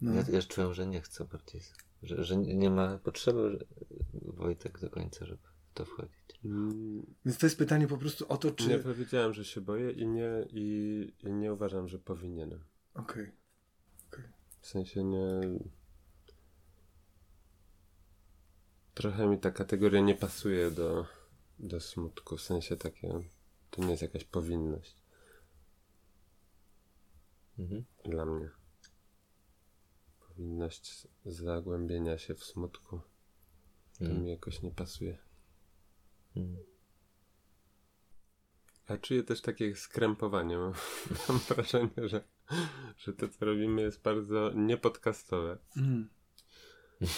No. Ja, ja czułem, że nie chcę bardziej. Że, że nie ma potrzeby że, Wojtek do końca, żeby w to wchodzić. Mm, Więc to jest pytanie po prostu o to, czy... Nie powiedziałem, że się boję i nie, i, i nie uważam, że powinienem. Okej. W sensie nie. Trochę mi ta kategoria nie pasuje do, do smutku. W sensie takie. To nie jest jakaś powinność Mhm. dla mnie. Powinność zagłębienia się w smutku. To Mm. mi jakoś nie pasuje. Mm. A czuję też takie skrępowanie. Mam, mam wrażenie, że, że to, co robimy, jest bardzo niepodcastowe. Mm.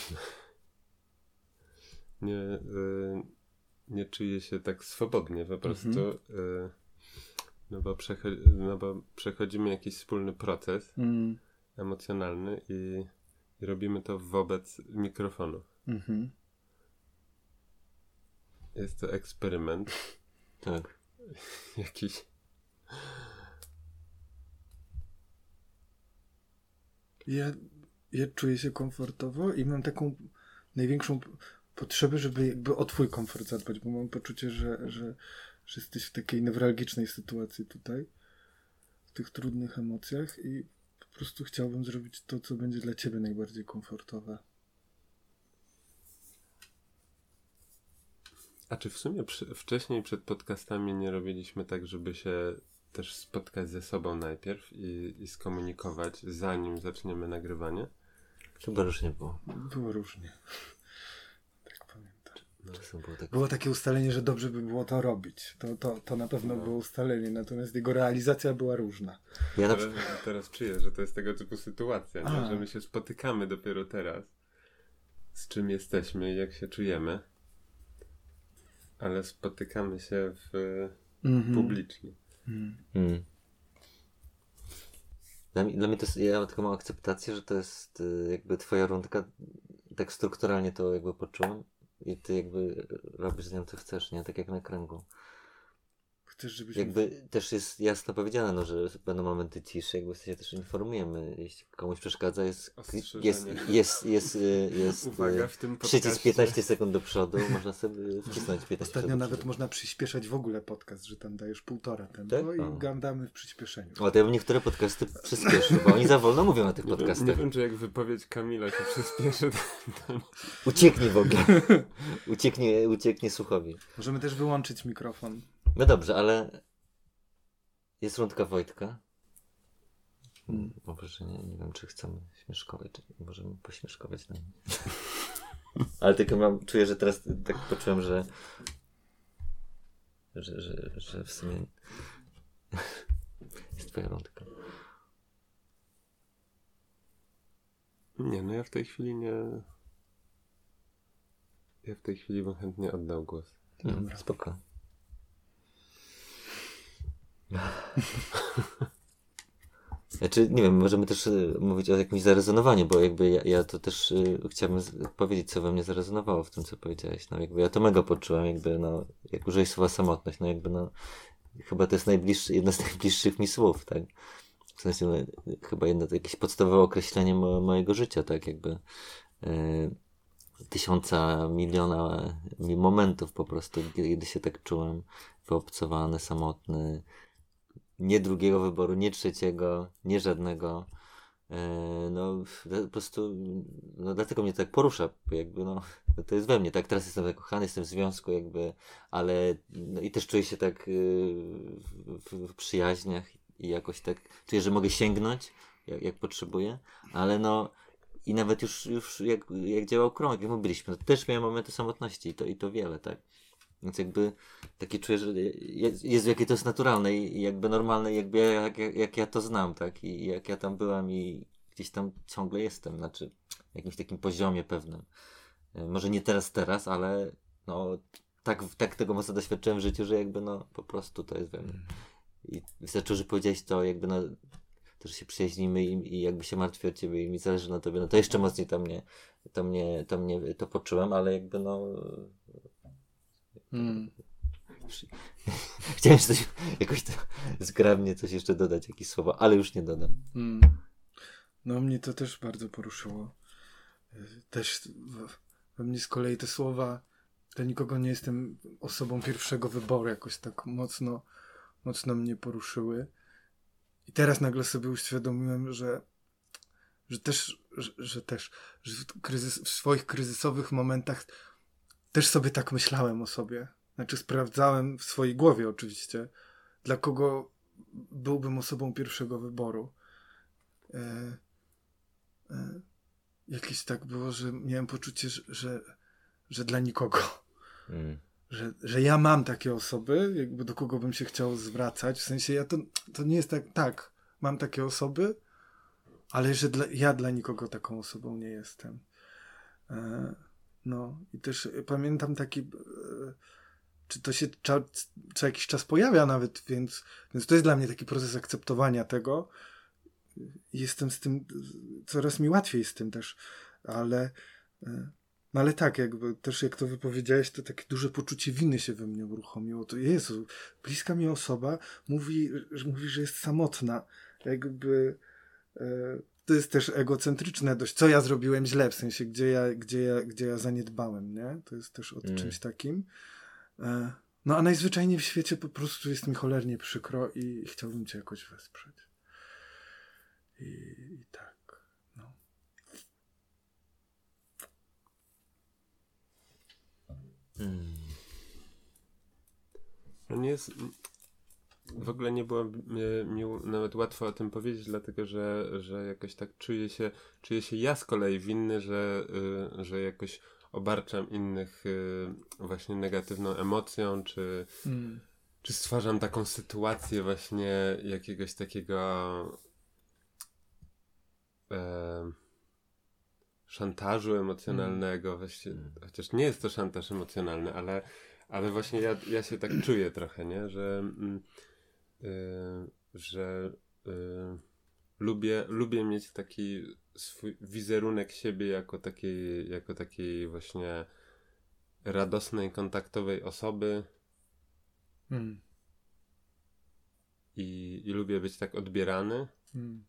Nie, y, nie czuję się tak swobodnie po prostu. Y, no, bo przecho- no bo przechodzimy jakiś wspólny proces Mm. emocjonalny i, i robimy to wobec mikrofonu. Mhm. Jest to eksperyment Tak. jakiś. Ja, ja czuję się komfortowo i mam taką największą potrzebę, żeby jakby o twój komfort zadbać, bo mam poczucie, że, że, że jesteś w takiej newralgicznej sytuacji tutaj, w tych trudnych emocjach i po prostu chciałbym zrobić to, co będzie dla ciebie najbardziej komfortowe. A czy w sumie przy, wcześniej przed podcastami nie robiliśmy tak, żeby się też spotkać ze sobą najpierw i, i skomunikować, zanim zaczniemy nagrywanie? Chyba już nie było. Było różnie. Tak pamiętam. Czasem było tak. Było takie ustalenie, że dobrze by było to robić. To, to, to na pewno było ustalenie, natomiast jego realizacja była różna. Ja na Teraz, teraz czuję, że to jest tego typu sytuacja, nie? Że my się spotykamy dopiero teraz, z czym jesteśmy i jak się czujemy, ale spotykamy się w, Mhm. publicznie. Mhm. Mm. Dla, mnie- dla mnie to jest, ja mam taką akceptację, że to jest y, jakby twoja rundka, tak strukturalnie to jakby poczułem i ty jakby robisz z nią co chcesz, nie? Tak jak na kręgu. Chcesz, żebyśmy... Jakby też jest jasno powiedziane, no, że będą momenty ciszy, jakby się też informujemy. Jeśli komuś przeszkadza, jest, jest, jest, jest, y, jest, Uwaga, y, w tym przycisk podcaście- 15 sekund do przodu, można sobie wcisnąć 15 Ostatnio nawet przodu. można przyspieszać w ogóle podcast, że tam dajesz półtora tempo Tak? i O. gadamy w przyspieszeniu. O, to ja bym niektóre podcasty przyspieszył, bo oni za wolno mówią na tych Nie wiem, podcastach. nie wiem, czy jak wypowiedź Kamila się przyspieszy, to Ucieknij w ogóle. ucieknie, ucieknie słuchowi. Możemy też wyłączyć mikrofon. No dobrze, ale jest rundka Wojtka. Hmm, Mam wrażenie, nie wiem, czy chcemy śmieszkować, czy możemy pośmieszkować na nim. ale tylko mam, czuję, że teraz tak poczułem, że że, że, że w sumie jest twoja rundka. Nie, no ja w tej chwili nie. Ja w tej chwili bym chętnie oddał głos. Hmm, spoko. Znaczy, nie wiem, możemy też y, mówić o jakimś zarezonowaniu, bo jakby ja, ja to też y, chciałbym powiedzieć, co we mnie zarezonowało w tym, co powiedziałeś. No jakby ja to mega poczułem, jakby no, jak użyłeś słowa samotność, no jakby no, chyba to jest najbliższy, jedno z najbliższych mi słów, tak? W sensie, no, chyba jedno, jakieś podstawowe określenie mo, mojego życia, tak? Jakby y, tysiąca, miliona momentów po prostu, kiedy się tak czułem wyobcowany, samotny. Nie drugiego wyboru, nie trzeciego, nie żadnego. E, no, po prostu, no dlatego mnie tak porusza, jakby, no, to jest we mnie, tak, teraz jestem zakochany, jestem w związku, jakby, ale, no i też czuję się tak y, w, w przyjaźniach i jakoś tak, czuję, że mogę sięgnąć, jak, jak potrzebuję, ale no, i nawet już, już jak, jak działał krąg, jak my byliśmy, to też miałem momenty samotności i to, i to wiele, tak. Więc jakby takie czuję, że jest, jest jakie to jest naturalne i jakby normalne, jakby jak, jak, jak ja to znam, tak? I jak ja tam byłem i gdzieś tam ciągle jestem, znaczy w jakimś takim poziomie pewnym. E, może nie teraz, teraz, ale no tak, tak tego mocno doświadczyłem w życiu, że jakby no po prostu to jest we mnie. I wystarczy, że powiedziałeś to, jakby no to, że się przyjaźnimy i, i jakby się martwię o ciebie i mi zależy na tobie, no to jeszcze mocniej to mnie, to mnie, to mnie to poczułem, ale jakby no Hmm. Chciałem coś, jakoś to zgrabnie coś jeszcze dodać, jakieś słowa, ale już nie dodam. Hmm. No mnie to też bardzo poruszyło. Też we mnie z kolei te słowa, dla nikogo nie jestem osobą pierwszego wyboru, jakoś tak mocno, mocno mnie poruszyły. I teraz nagle sobie uświadomiłem, że, że też, że, że też, że w, kryzys, w swoich kryzysowych momentach też sobie tak myślałem o sobie. Znaczy, sprawdzałem w swojej głowie oczywiście, dla kogo byłbym osobą pierwszego wyboru. E, e, jakieś tak było, że miałem poczucie, że, że, że dla nikogo. Mm. Że, że ja mam takie osoby, jakby do kogo bym się chciał zwracać. W sensie ja to, to nie jest tak, tak, mam takie osoby, ale że dla, ja dla nikogo taką osobą nie jestem. E, no i też pamiętam taki, e, czy to się co jakiś czas pojawia nawet, więc, więc to jest dla mnie taki proces akceptowania tego. Jestem z tym, coraz mi łatwiej z tym też, ale, e, no ale tak, jakby też jak to wypowiedziałeś, to takie duże poczucie winy się we mnie uruchomiło. To Jezu, bliska mi osoba mówi, że, mówi, że jest samotna. Jakby e, to jest też egocentryczne dość, co ja zrobiłem źle, w sensie, gdzie ja, gdzie ja, gdzie ja zaniedbałem, nie? To jest też o mm. czymś takim. E, no a najzwyczajniej w świecie po prostu jest mi cholernie przykro i chciałbym cię jakoś wesprzeć. I, i tak, no. Hmm. No nie jest, w ogóle nie było mi nawet łatwo o tym powiedzieć, dlatego że, że jakoś tak czuję się, czuję się ja z kolei winny, że, y, że jakoś obarczam innych y, właśnie negatywną emocją, czy, mm. czy stwarzam taką sytuację właśnie jakiegoś takiego e, szantażu emocjonalnego, mm. właśnie, chociaż nie jest to szantaż emocjonalny, ale, ale właśnie ja, ja się tak czuję trochę, nie, że mm, że y, lubię, lubię mieć taki swój wizerunek siebie jako takiej, jako takiej właśnie radosnej, kontaktowej osoby. Mm. I, I lubię być tak odbierany. Mm.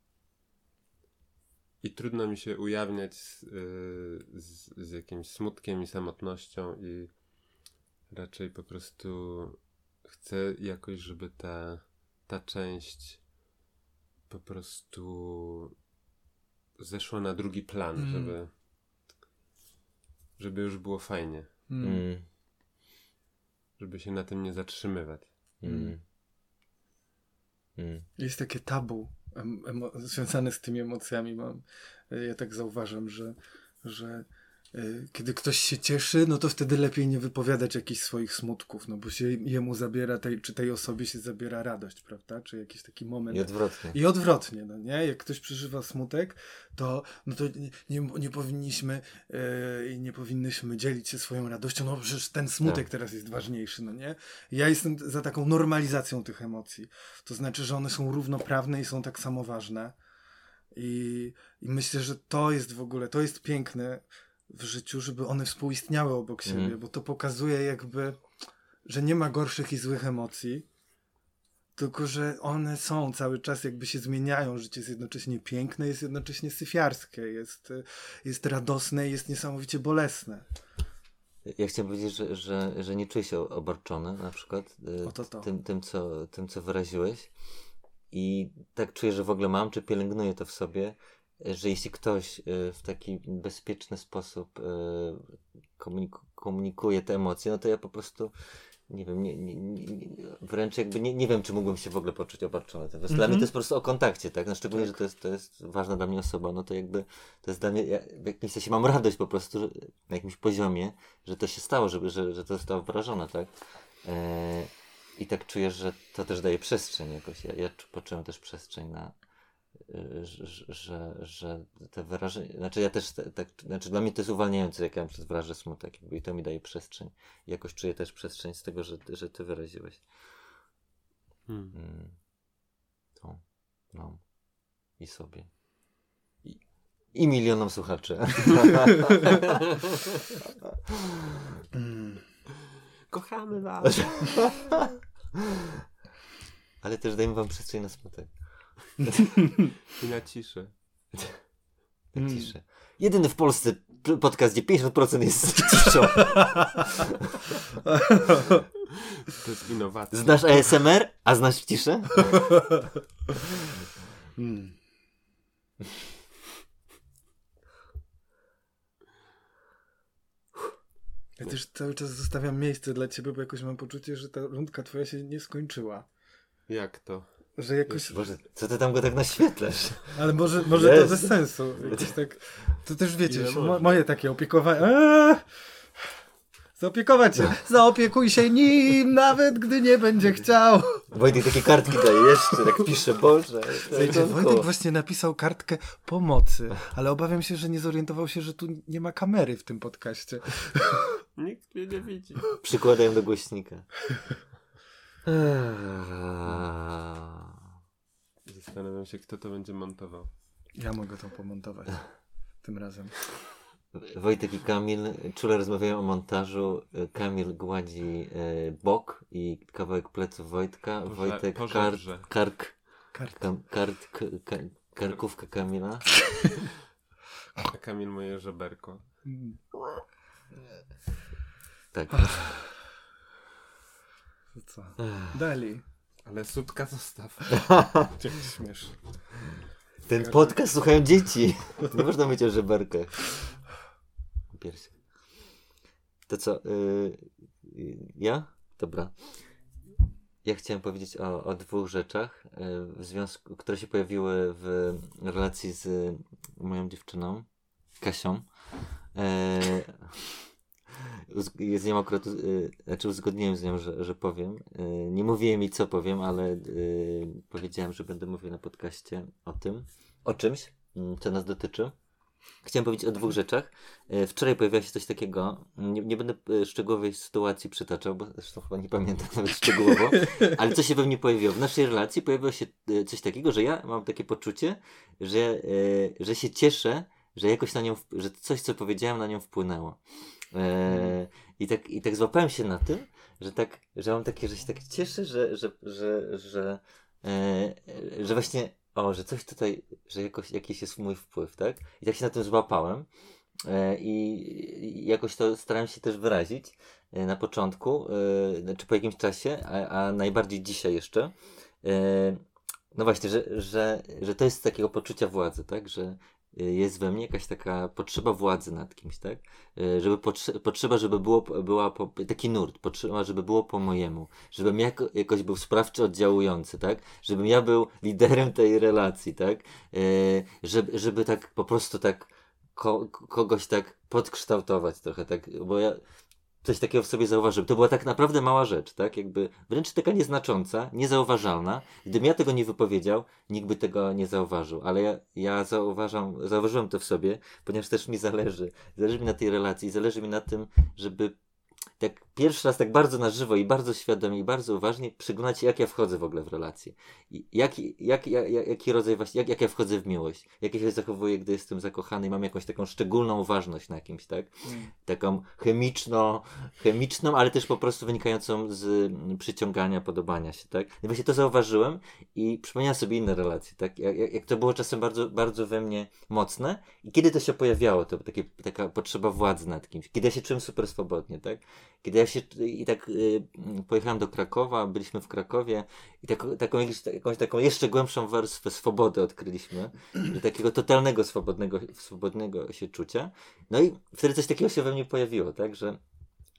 I trudno mi się ujawniać z, y, z, z jakimś smutkiem i samotnością, i raczej po prostu chcę jakoś, żeby ta ta część po prostu zeszła na drugi plan, mm. żeby żeby już było fajnie. Mm. mm. Żeby się na tym nie zatrzymywać. Mm. mm. Jest takie tabu związane z tymi emocjami. Mam, ja tak zauważam, że, że kiedy ktoś się cieszy, no to wtedy lepiej nie wypowiadać jakichś swoich smutków, no bo się jemu zabiera, tej, czy tej osobie się zabiera radość, prawda? Czy jakiś taki moment. I odwrotnie. I odwrotnie, no nie? Jak ktoś przeżywa smutek, to, no to nie, nie, nie powinniśmy e, i yy, nie powinnyśmy dzielić się swoją radością, no przecież ten smutek tak. teraz jest ważniejszy, no nie? Ja jestem za taką normalizacją tych emocji. To znaczy, że one są równoprawne i są tak samo ważne. I, I myślę, że to jest w ogóle, to jest piękne w życiu, żeby one współistniały obok siebie, mm. bo to pokazuje jakby, że nie ma gorszych i złych emocji, Tylko, że one są cały czas, jakby się zmieniają. Życie jest jednocześnie piękne, jest jednocześnie syfiarskie, jest, jest radosne, jest niesamowicie bolesne. Ja chciałem powiedzieć, że, że, że nie czuję się obarczony na przykład y, to to. Tym, tym, co, tym, co wyraziłeś. I tak czuję, że w ogóle mam, czy pielęgnuję to w sobie, że jeśli ktoś y, w taki bezpieczny sposób y, komunikuje te emocje, no to ja po prostu nie wiem, nie, nie, nie, wręcz jakby nie, nie wiem, czy mógłbym się w ogóle poczuć obarczony. To jest, mm -hmm. Dla mnie to mhm. jest po prostu o kontakcie, tak? No szczególnie, tak. że to jest, to jest ważna dla mnie osoba, no to jakby to jest dla mnie, ja w jakimś sensie mam radość po prostu że, na jakimś poziomie, że to się stało, żeby, że, że to zostało wyrażone, tak? E, I tak czuję, że to też daje przestrzeń jakoś. Ja, ja poczułem też przestrzeń na, że, że, że te wyrażenia, znaczy ja też tak, znaczy dla mnie to jest uwalniające, jak ja przez wyrażę smutek jakby, i to mi daje przestrzeń. Jakoś czuję też przestrzeń z tego, że, że ty wyraziłeś. Hmm. Mm. To, no. I sobie. I, i milionom słuchaczy. Kochamy was. Ale też dajmy wam przestrzeń na smutek. I na ciszę. Na hmm. ciszę. Jedyny w Polsce podcast, gdzie 50% jest ciszą. To jest innowacja. Znasz ASMR, a znasz ciszę? Hmm. Ja też cały czas zostawiam miejsce dla ciebie, bo jakoś mam poczucie, że ta rundka twoja się nie skończyła. Jak to? Że jakoś... Boże, co ty tam go tak naświetlasz? Ale może, może to bez sensu. Jakoś tak... To też wiecie, mo moje takie opiekowanie... Eee! Zaopiekować się. Zaopiekuj się nim, nawet gdy nie będzie chciał. Wojtek takie kartki daje jeszcze, tak pisze, Boże. Słuchajcie, Wojtek właśnie napisał kartkę pomocy, ale obawiam się, że nie zorientował się, że tu nie ma kamery w tym podcaście. Nikt mnie nie widzi. Przykładają do głośnika. Zastanawiam się, kto to będzie montował. Ja mogę to pomontować tym razem. Wojtek i Kamil czule rozmawiają o montażu. Kamil gładzi e, bok i kawałek pleców Wojtka. Wojtek kar, kark, kark, kam, kart, k, karkówka Kamila. A Kamil moje żeberko. Tak. To co? Dali. Ale sutka zostaw. Jak śmiesz. Ten podcast słuchają dzieci. Nie można mówić o żeberkach. Piersi. To co? Yy, ja? Dobra. Ja chciałem powiedzieć o, o dwóch rzeczach, yy, w związku, które się pojawiły w relacji z moją dziewczyną, Kasią. Yy, z nią akurat, y, znaczy uzgodniłem z nią, że, że powiem. Y, nie mówiłem jej co powiem, ale y, powiedziałem, że będę mówił na podcaście o tym, o czymś, mm, co nas dotyczy. Chciałem powiedzieć o dwóch rzeczach. Wczoraj pojawiło się coś takiego, nie, nie będę szczegółowej sytuacji przytaczał, bo zresztą chyba nie pamiętam nawet szczegółowo, ale co się we mnie pojawiło. W naszej relacji pojawiło się coś takiego, że ja mam takie poczucie, że, że się cieszę, że jakoś na nią, że coś, co powiedziałem, na nią wpłynęło. E, i, tak, I tak złapałem się na tym, że tak, że mam takie, że się tak cieszę, że, że, że, że, e, że właśnie, o, że coś tutaj, że jakoś, jakiś jest mój wpływ, tak? I tak się na tym złapałem. E, I jakoś to starałem się też wyrazić na początku, e, znaczy po jakimś czasie, a, a najbardziej dzisiaj jeszcze. No właśnie, że, że, że to jest takiego poczucia władzy, tak? Że, jest we mnie jakaś taka potrzeba władzy nad kimś, tak? Y, żeby potrze potrzeba, żeby było, była po, taki nurt, potrzeba, żeby było po mojemu, żebym jako, jakoś był sprawczy oddziałujący, tak? Żebym ja był liderem tej relacji, tak? Yy, żeby, żeby tak po prostu tak ko kogoś tak podkształtować trochę, tak? Bo ja coś takiego w sobie zauważyłem. To była tak naprawdę mała rzecz, tak? Jakby wręcz taka nieznacząca, niezauważalna. Gdybym ja tego nie wypowiedział, nikt by tego nie zauważył. Ale ja, ja zauważam, zauważyłem to w sobie, ponieważ też mi zależy. Zależy mi na tej relacji, zależy mi na tym, żeby tak pierwszy raz tak bardzo na żywo i bardzo świadomie i bardzo uważnie przyglądać się, jak ja wchodzę w ogóle w relacje. I jaki, jak, jak, jaki rodzaj właśnie, jak, jak ja wchodzę w miłość. Jak ja się zachowuję, gdy jestem zakochany i mam jakąś taką szczególną uważność na kimś, tak? Mm. Taką chemiczną, chemiczną, ale też po prostu wynikającą z mm, przyciągania, podobania się, tak? I właśnie to zauważyłem i przypomniałem sobie inne relacje, tak? Jak, jak to było czasem bardzo, bardzo we mnie mocne i kiedy to się pojawiało, to takie, taka potrzeba władzy nad kimś. Kiedy ja się czułem super swobodnie, tak? Kiedy ja się i tak y, pojechałem do Krakowa, byliśmy w Krakowie i tak, taką, jakąś taką jeszcze głębszą warstwę swobody odkryliśmy takiego totalnego swobodnego, swobodnego się czucia. No i wtedy coś takiego się we mnie pojawiło, tak, że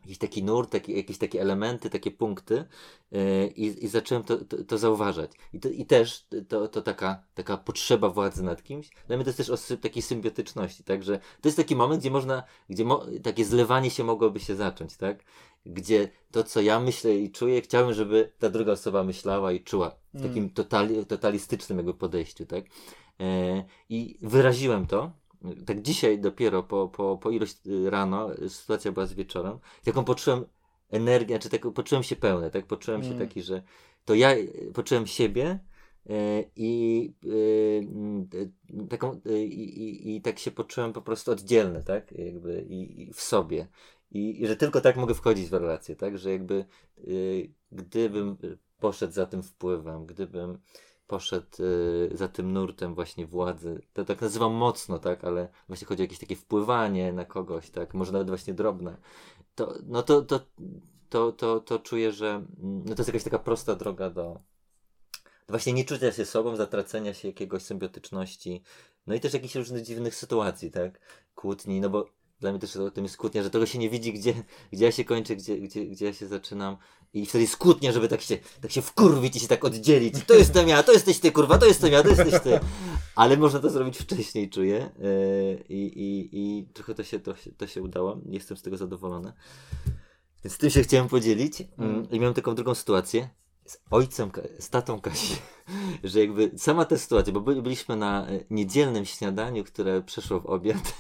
jakiś taki nurt, taki, jakieś takie elementy, takie punkty yy, i, zacząłem to, to, to zauważać. I, to, I też to, to taka, taka potrzeba władzy nad kimś. Dla mnie to jest też o takiej symbiotyczności, tak, że to jest taki moment, gdzie można, gdzie takie zlewanie się mogłoby się zacząć, tak, gdzie to, co ja myślę i czuję, chciałbym, żeby ta druga osoba myślała i czuła w takim mm. totali, totalistycznym jakby podejściu, tak, yy, i wyraziłem to, tak dzisiaj dopiero po, po, po ilość y, rano, sytuacja była z wieczorem, taką poczułem energię, czy tak poczułem się pełny, tak? Poczułem mm. się taki, że to ja poczułem siebie e, i y, taką y, i, i, tak się poczułem po prostu oddzielny, tak? Jakby i, i w sobie. I, I, że tylko tak mogę wchodzić w relacje, tak? Że jakby gdybym poszedł za tym wpływem, gdybym poszedł y, za tym nurtem właśnie władzy. To tak nazywam mocno, tak, ale właśnie chodzi o jakieś takie wpływanie na kogoś, tak, może nawet właśnie drobne. To, no to, to, to, to, to czuję, że mm, no to jest jakaś taka prosta droga do, do właśnie nie czucia się sobą, zatracenia się jakiegoś symbiotyczności, no i też jakichś różnych dziwnych sytuacji, tak, kłótni, no bo dla mnie też tym jest kłótnia, że tego się nie widzi, gdzie, gdzie ja się kończę, gdzie, gdzie, gdzie ja się zaczynam. I wtedy jest kłótnia, żeby tak się, tak się wkurwić i się tak oddzielić. To jestem ja, to jesteś ty, kurwa, to jestem ja, to jesteś ty. Ale można to zrobić wcześniej, czuję. Yy, I, i, i trochę to się, to, się, to się udało. Jestem z tego zadowolony. Więc z tym się chciałem podzielić. Mm. I miałem taką drugą sytuację z ojcem, z tatą Kasi, że jakby sama ta sytuacja, bo byliśmy na e, niedzielnym śniadaniu, które przeszło w obiad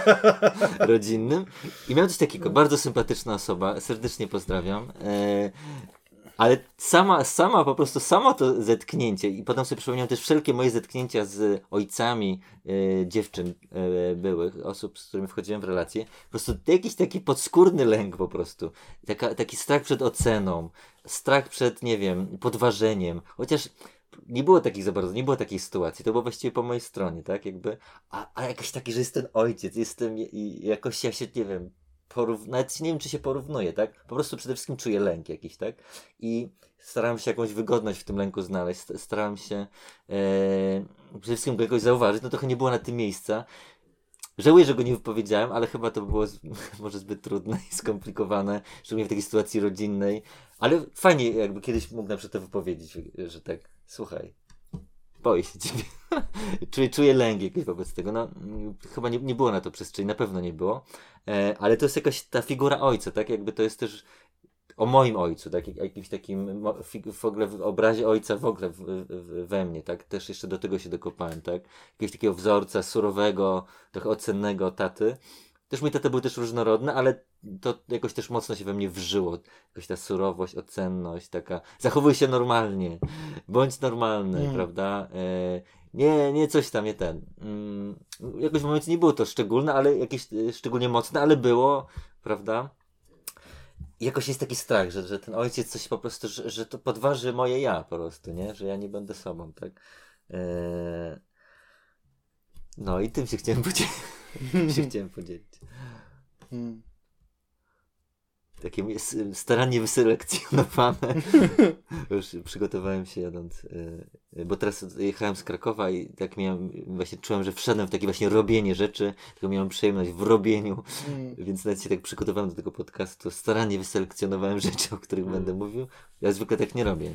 rodzinnym i miałem coś takiego, bardzo sympatyczna osoba, serdecznie pozdrawiam, e, ale sama, sama, po prostu samo to zetknięcie i potem sobie przypomniałem też wszelkie moje zetknięcia z ojcami e, dziewczyn e, byłych, osób, z którymi wchodziłem w relacje. Po prostu jakiś taki podskórny lęk po prostu. Taka, taki strach przed oceną, strach przed, nie wiem, podważeniem. Chociaż nie było takich za bardzo, nie było takiej sytuacji. To było właściwie po mojej stronie, tak? Jakby, a, a jakoś taki, że jest ten ojciec, jestem i jakoś ja się, nie wiem, porów... nawet nie wiem, czy się porównuje, tak? Po prostu przede wszystkim czuję lęk jakiś, tak? I starałem się jakąś wygodność w tym lęku znaleźć, starałem się e... przede wszystkim go jakoś zauważyć, no trochę nie było na tym miejsca. Żałuję, że go nie wypowiedziałem, ale chyba to było z... może zbyt trudne i skomplikowane, szczególnie w takiej sytuacji rodzinnej. Ale fajnie, jakby kiedyś mógł na przykład to wypowiedzieć, że tak, słuchaj, boję się ciebie. czuję, czuję lęk jakiś wobec tego. No, chyba nie, nie było na to przestrzeni, na pewno nie było. E, ale to jest jakaś ta figura ojca, tak? Jakby to jest też o moim ojcu, tak? Jakimś takim w ogóle w obrazie ojca w ogóle w, w, we mnie, tak? Też jeszcze do tego się dokopałem, tak? Jakiegoś takiego wzorca surowego, trochę ocennego taty. Też mój tata był też różnorodny, ale to jakoś też mocno się we mnie wżyło. Jakoś ta surowość, ocenność, taka. Zachowuj się normalnie, bądź normalny, mm. prawda? E, nie, nie coś tam, nie ten. Mm, jakoś w momencie nie było to szczególne, ale jakieś e, szczególnie mocne, ale było, prawda? Jakoś jest taki strach, że, że ten ojciec coś po prostu, że, że to podważy moje ja po prostu, nie? Że ja nie będę sobą, tak? E, no i tym się chciałem podzielić. się chciałem podzielić. Hmm takie starannie wyselekcjonowane. Już przygotowałem się jadąc, yy, bo teraz jechałem z Krakowa i tak miałem, właśnie czułem, że wszedłem w takie właśnie robienie rzeczy, tylko miałem przyjemność w robieniu, mm. więc nawet się tak przygotowałem do tego podcastu, starannie wyselekcjonowałem rzeczy, o których mm. będę mówił. Ja zwykle tak nie robię.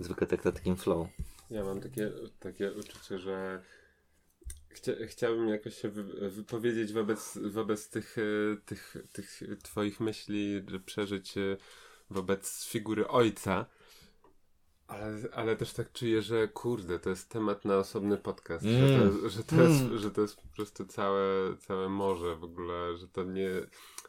Zwykle tak na takim flow. Ja mam takie, takie uczucie, że Chcia, chciałbym jakoś się wy, wypowiedzieć wobec, wobec tych, e, tych, tych twoich myśli, przeżyć e, wobec figury ojca. Ale, ale też tak czuję, że kurde, to jest temat na osobny podcast, mm. że, to, że, to jest, mm. że to jest po prostu całe, całe morze w ogóle, że to nie,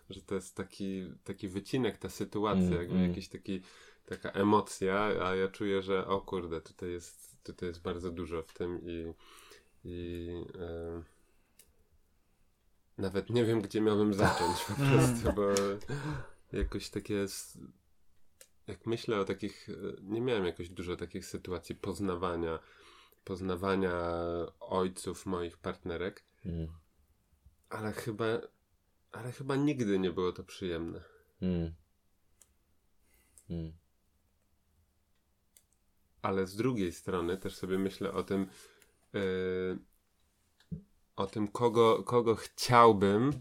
że to jest taki, taki wycinek, ta sytuacja, Mm, jakby mm. jakiś taki, taka emocja, a ja czuję, że o kurde, tutaj jest, tutaj jest bardzo dużo w tym i, i e, nawet nie wiem, gdzie miałbym zacząć po prostu, bo jakoś takie jest, jak myślę o takich, e, nie miałem jakoś dużo takich sytuacji poznawania, poznawania ojców moich partnerek, Mm. ale chyba, ale chyba nigdy nie było to przyjemne. Mm. Mm. Ale z drugiej strony też sobie myślę o tym, yy, o tym, kogo, kogo chciałbym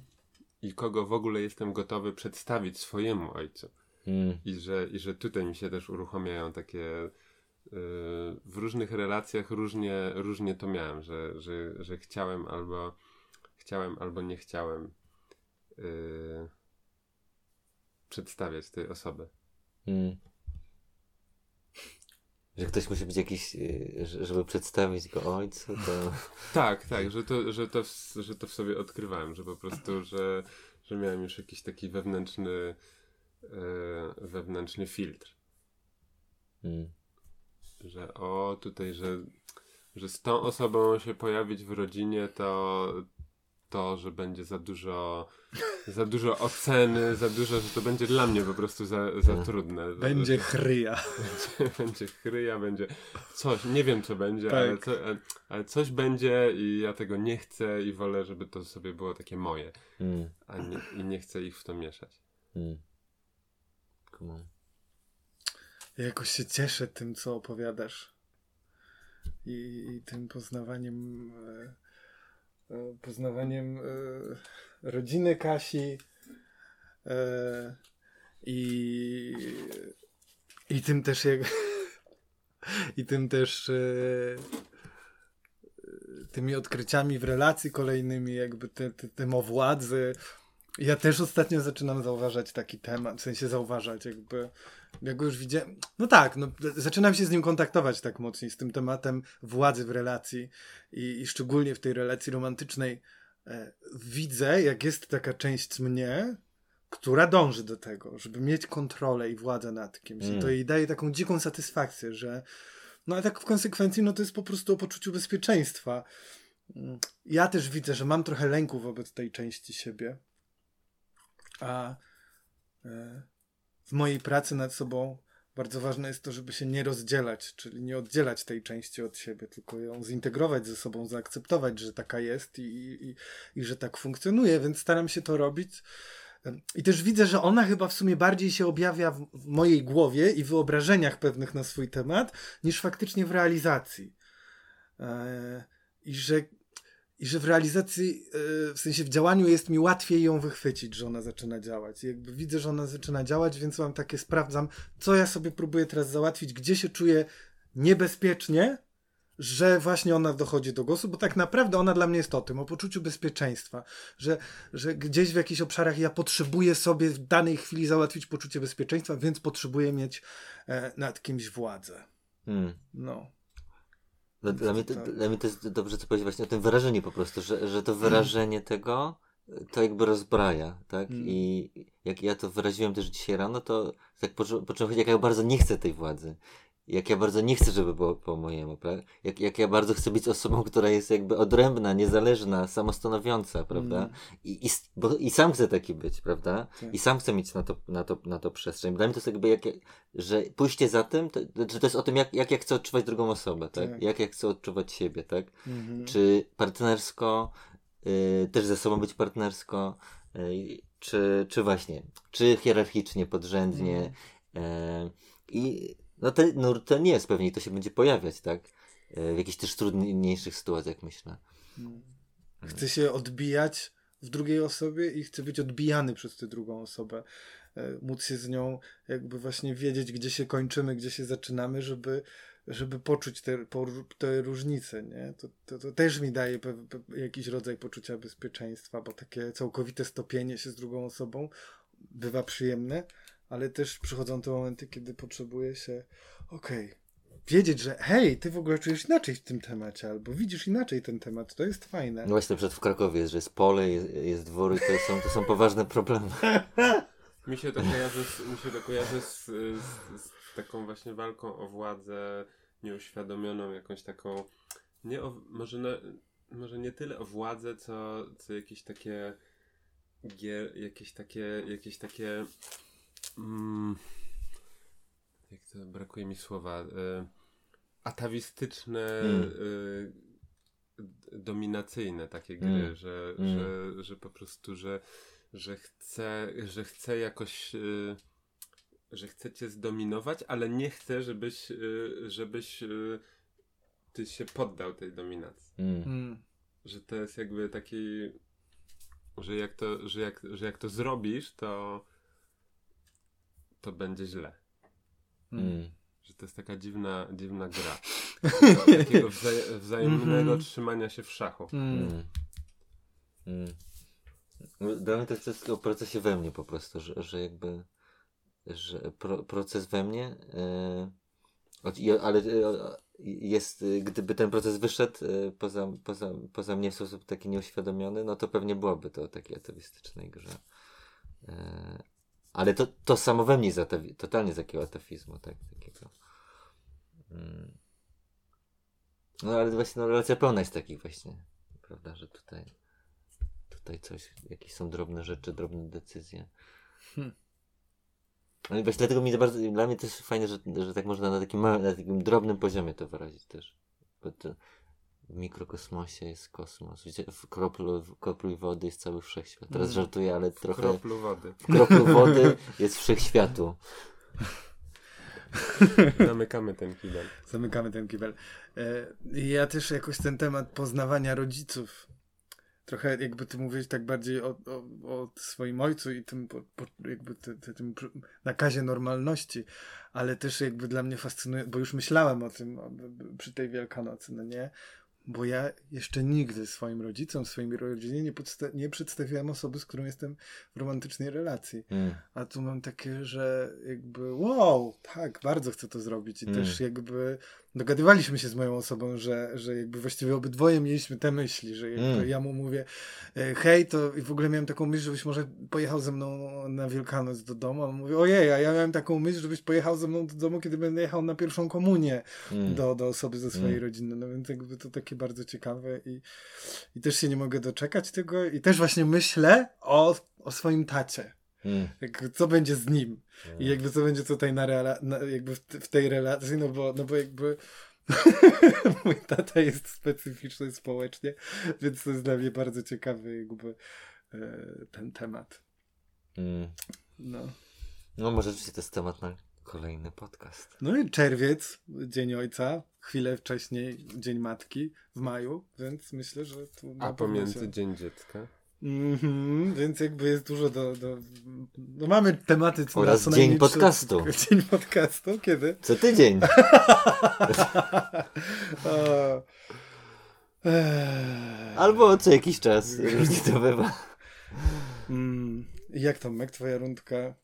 i kogo w ogóle jestem gotowy przedstawić swojemu ojcu. Mm. I że, i że tutaj mi się też uruchamiają takie. yy, w różnych relacjach różnie, różnie to miałem, że, że, że chciałem albo chciałem albo nie chciałem yy, przedstawiać tej osoby. Mm. Że ktoś musi być jakiś, y, że- żeby przedstawić go ojcu, to... Tak, tak, że to, że to, w, że to w sobie odkrywałem, że po prostu, że, że miałem już jakiś taki wewnętrzny, e, wewnętrzny filtr, Mm. że o, tutaj, że, że z tą osobą się pojawić w rodzinie, to to, że będzie za dużo, za dużo oceny, za dużo, że to będzie dla mnie po prostu za, za trudne. Będzie chryja. będzie, będzie chryja, będzie coś, nie wiem co będzie, Tak. ale, co, ale- ale coś będzie i ja tego nie chcę i wolę, żeby to sobie było takie moje, Mm. a nie, i nie chcę ich w to mieszać. Mm. Come on. Ja jakoś się cieszę tym, co opowiadasz. I, i tym poznawaniem e, e, poznawaniem e, rodziny Kasi e, i i tym też jak i tym też e, tymi odkryciami w relacji kolejnymi, jakby ty, ty, tym o władzy. Ja też ostatnio zaczynam zauważać taki temat, w sensie zauważać, jakby jak go już widziałem. No tak, no, zaczynam się z nim kontaktować tak mocniej, z tym tematem władzy w relacji i, i szczególnie w tej relacji romantycznej. E, widzę, jak jest taka część mnie, która dąży do tego, żeby mieć kontrolę i władzę nad kimś. I Mm. to jej daje taką dziką satysfakcję, że no a tak w konsekwencji, no to jest po prostu o poczuciu bezpieczeństwa. Mm, Ja też widzę, że mam trochę lęku wobec tej części siebie. A e, w mojej pracy nad sobą bardzo ważne jest to, żeby się nie rozdzielać, czyli nie oddzielać tej części od siebie, tylko ją zintegrować ze sobą, zaakceptować, że taka jest i, i, i że tak funkcjonuje, więc staram się to robić. I też widzę, że ona chyba w sumie bardziej się objawia w, w mojej głowie i wyobrażeniach pewnych na swój temat, niż faktycznie w realizacji. E, I że i że w realizacji, e, w sensie w działaniu jest mi łatwiej ją wychwycić, że ona zaczyna działać. I jakby widzę, że ona zaczyna działać, więc mam takie, sprawdzam, co ja sobie próbuję teraz załatwić, gdzie się czuję niebezpiecznie, że właśnie ona dochodzi do głosu, bo tak naprawdę ona dla mnie jest o tym, o poczuciu bezpieczeństwa, że, że gdzieś w jakichś obszarach ja potrzebuję sobie w danej chwili załatwić poczucie bezpieczeństwa, więc potrzebuję mieć e, nad kimś władzę. Mm. No. Dla, dla, mnie to, Tak. dla mnie to jest dobrze, co powiedzieć właśnie o tym wyrażeniu po prostu, że, że to wyrażenie tego to jakby rozbraja, tak? Mm. I jak ja to wyraziłem też dzisiaj rano, to tak poczu- poczułem, jak ja bardzo nie chcę tej władzy. Jak ja bardzo nie chcę, żeby było po mojemu, prawda? Jak, jak ja bardzo chcę być osobą, która jest jakby odrębna, niezależna, samostanowiąca, prawda? Mm. I, i, bo, I sam chcę taki być, prawda? Tak. I sam chcę mieć na to, na to, na to przestrzeń. Dla mnie to jest jakby, jak, że pójście za tym, to, że to jest o tym, jak, jak ja chcę odczuwać drugą osobę, tak? Tak. Jak ja chcę odczuwać siebie, tak? Mhm. Czy partnersko, y, też ze sobą być partnersko, y, czy, czy właśnie, czy hierarchicznie, podrzędnie. Mhm. y, I no, te, no to nie jest pewnie, to się będzie pojawiać, tak? Y, w jakichś też trudniejszych sytuacjach, myślę. Mm. Chce się odbijać w drugiej osobie i chce być odbijany przez tę drugą osobę. E, Móc się z nią jakby właśnie wiedzieć, gdzie się kończymy, gdzie się zaczynamy, żeby, żeby poczuć te, te różnice, nie? To, to, to też mi daje pe, pe, jakiś rodzaj poczucia bezpieczeństwa, bo takie całkowite stopienie się z drugą osobą bywa przyjemne, ale też przychodzą te momenty, kiedy potrzebuje się okej, wiedzieć, że hej, ty w ogóle czujesz inaczej w tym temacie, albo widzisz inaczej ten temat, to jest fajne. No właśnie, przed w Krakowie jest, że jest pole, jest, jest dwór i to są, to są poważne problemy. Mi się to kojarzy z, mi się to kojarzy z, z, z taką właśnie walką o władzę nieuświadomioną, jakąś taką, nie o, może, na, może nie tyle o władzę, co, co jakieś takie gier, jakieś takie, jakieś takie mm, jak to, brakuje mi słowa, y, atawistyczne Mm. y, dominacyjne takie gry, Mm. że, Mm. że, że po prostu, że, że chce, że chce jakoś y, że chce cię zdominować, ale nie chce, żebyś, żebyś ty się poddał tej dominacji. Mm. Mm. Że to jest jakby taki, że jak to, że jak, że jak to zrobisz, to to będzie źle. Mm. Że to jest taka dziwna, dziwna gra. Takiego, takiego wzaje, wzajemnego Mhm. trzymania się w szachu. Mm. Mm. Dla mnie to jest o procesie we mnie po prostu, że, że jakby że pro, proces we mnie i- ale e, jest, gdyby ten proces wyszedł e, poza, poza, poza mnie w sposób taki nieuświadomiony, no to pewnie byłoby to o takiej atawistycznej grze. Ale to, to samo we mnie jest atawi- totalnie z takiego atafizmu, tak, takiego. Mm. No ale właśnie no, relacja pełna jest takich właśnie, prawda, że tutaj tutaj coś, jakieś są drobne rzeczy, drobne decyzje. Hmm. No i właśnie dlatego mi bardzo, dla mnie też fajne, że, że tak można na takim, małym, na takim drobnym poziomie to wyrazić też. Bo to w mikrokosmosie jest kosmos, w kroplu, w kroplu wody jest cały wszechświat. Teraz Mm. żartuję, ale W trochę kroplu wody. w kroplu wody jest wszechświatu. Zamykamy ten kibel. Zamykamy ten kibel. E, Ja też jakoś ten temat poznawania rodziców. Trochę jakby ty mówisz tak bardziej o, o, o swoim ojcu i tym, po, po, jakby ty, ty, tym nakazie normalności, ale też jakby dla mnie fascynuje, bo już myślałem o tym o, przy tej Wielkanocy, no nie? Bo ja jeszcze nigdy swoim rodzicom, swojej rodzinie nie, podsta- nie przedstawiłem osoby, z którą jestem w romantycznej relacji. Mm. A tu mam takie, że jakby wow, tak, bardzo chcę to zrobić. I Mm. też jakby dogadywaliśmy się z moją osobą, że, że jakby właściwie obydwoje mieliśmy te myśli, że jakby Mm. ja mu mówię e, hej, to i w ogóle miałem taką myśl, żebyś może pojechał ze mną na Wielkanoc do domu. A on mówi, ojej, a ja miałem taką myśl, żebyś pojechał ze mną do domu, kiedy będę jechał na pierwszą komunię Mm. do, do osoby ze swojej Mm. rodziny. No więc jakby to takie bardzo ciekawe i, i też się nie mogę doczekać tego i też właśnie myślę o, o swoim tacie. Mm. Jak, co będzie z nim i jakby co będzie tutaj na, rela- na jakby w, w tej relacji, no bo, no bo jakby mój tata jest specyficzny społecznie, więc to jest dla mnie bardzo ciekawy jakby e, ten temat. Mm. No. No może rzeczywiście to jest temat na kolejny podcast. no i czerwiec, Dzień Ojca, chwilę wcześniej Dzień Matki w maju, więc myślę, że tu A pomiędzy się... Dzień Dziecka. Mhm, więc jakby jest dużo do... do... No mamy tematy co Oraz na dzień podcastu. Dzień podcastu, kiedy? Co tydzień. O. Eee. Albo co jakiś czas. Różnie to bywa. Mm, jak to, Mek, twoja rundka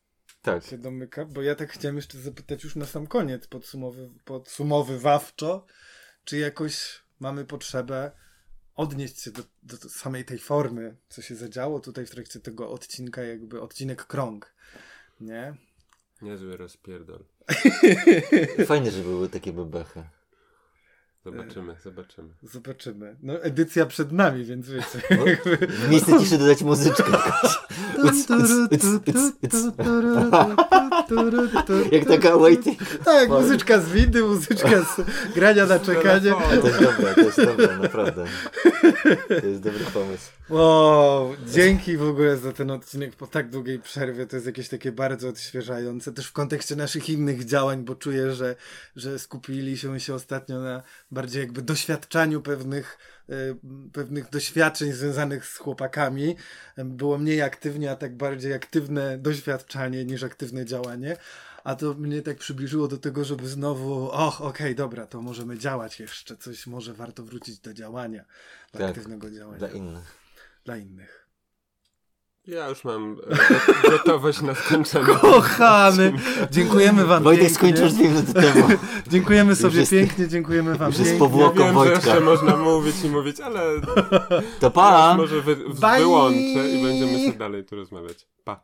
Tak. się domyka? Bo ja tak chciałem jeszcze zapytać już na sam koniec, podsumowy, podsumowywawczo, czy jakoś mamy potrzebę odnieść się do, do samej tej formy, co się zadziało tutaj w trakcie tego odcinka, jakby odcinek krąg, nie? Niezły rozpierdol. Fajnie, że były takie bebechy. Zobaczymy, zobaczymy. Zobaczymy. No, edycja przed nami, więc wiecie. No, W miejsce ciszy dodać muzyczkę. Jak taka waiting. Tak, muzyczka z windy, muzyczka z grania na czekanie. To jest dobre, to jest dobre, naprawdę. To jest dobry pomysł. Wow, dzięki w ogóle za ten odcinek po tak długiej przerwie. To jest jakieś takie bardzo odświeżające. Też w kontekście naszych innych działań, bo czuję, że, że skupiliśmy się ostatnio na bardziej jakby doświadczaniu pewnych, pewnych doświadczeń związanych z chłopakami. Było mniej aktywnie, a tak bardziej aktywne doświadczanie niż aktywne działanie. A to mnie tak przybliżyło do tego, żeby znowu, och, okej, dobra, to możemy działać jeszcze. Coś może warto wrócić do działania, do Tak, aktywnego działania Dla innych. dla innych. Ja już mam e, gotowość na skończenie. Kochany! Dziękujemy wam Wojtek pięknie. skończył dwie minuty temu. dziękujemy sobie jest- pięknie, dziękujemy wam pięknie. powłoką Ja wiem, że Wojtka. jeszcze można mówić i mówić, ale To pa! może wy, wyłączę i będziemy się dalej tu rozmawiać. Pa.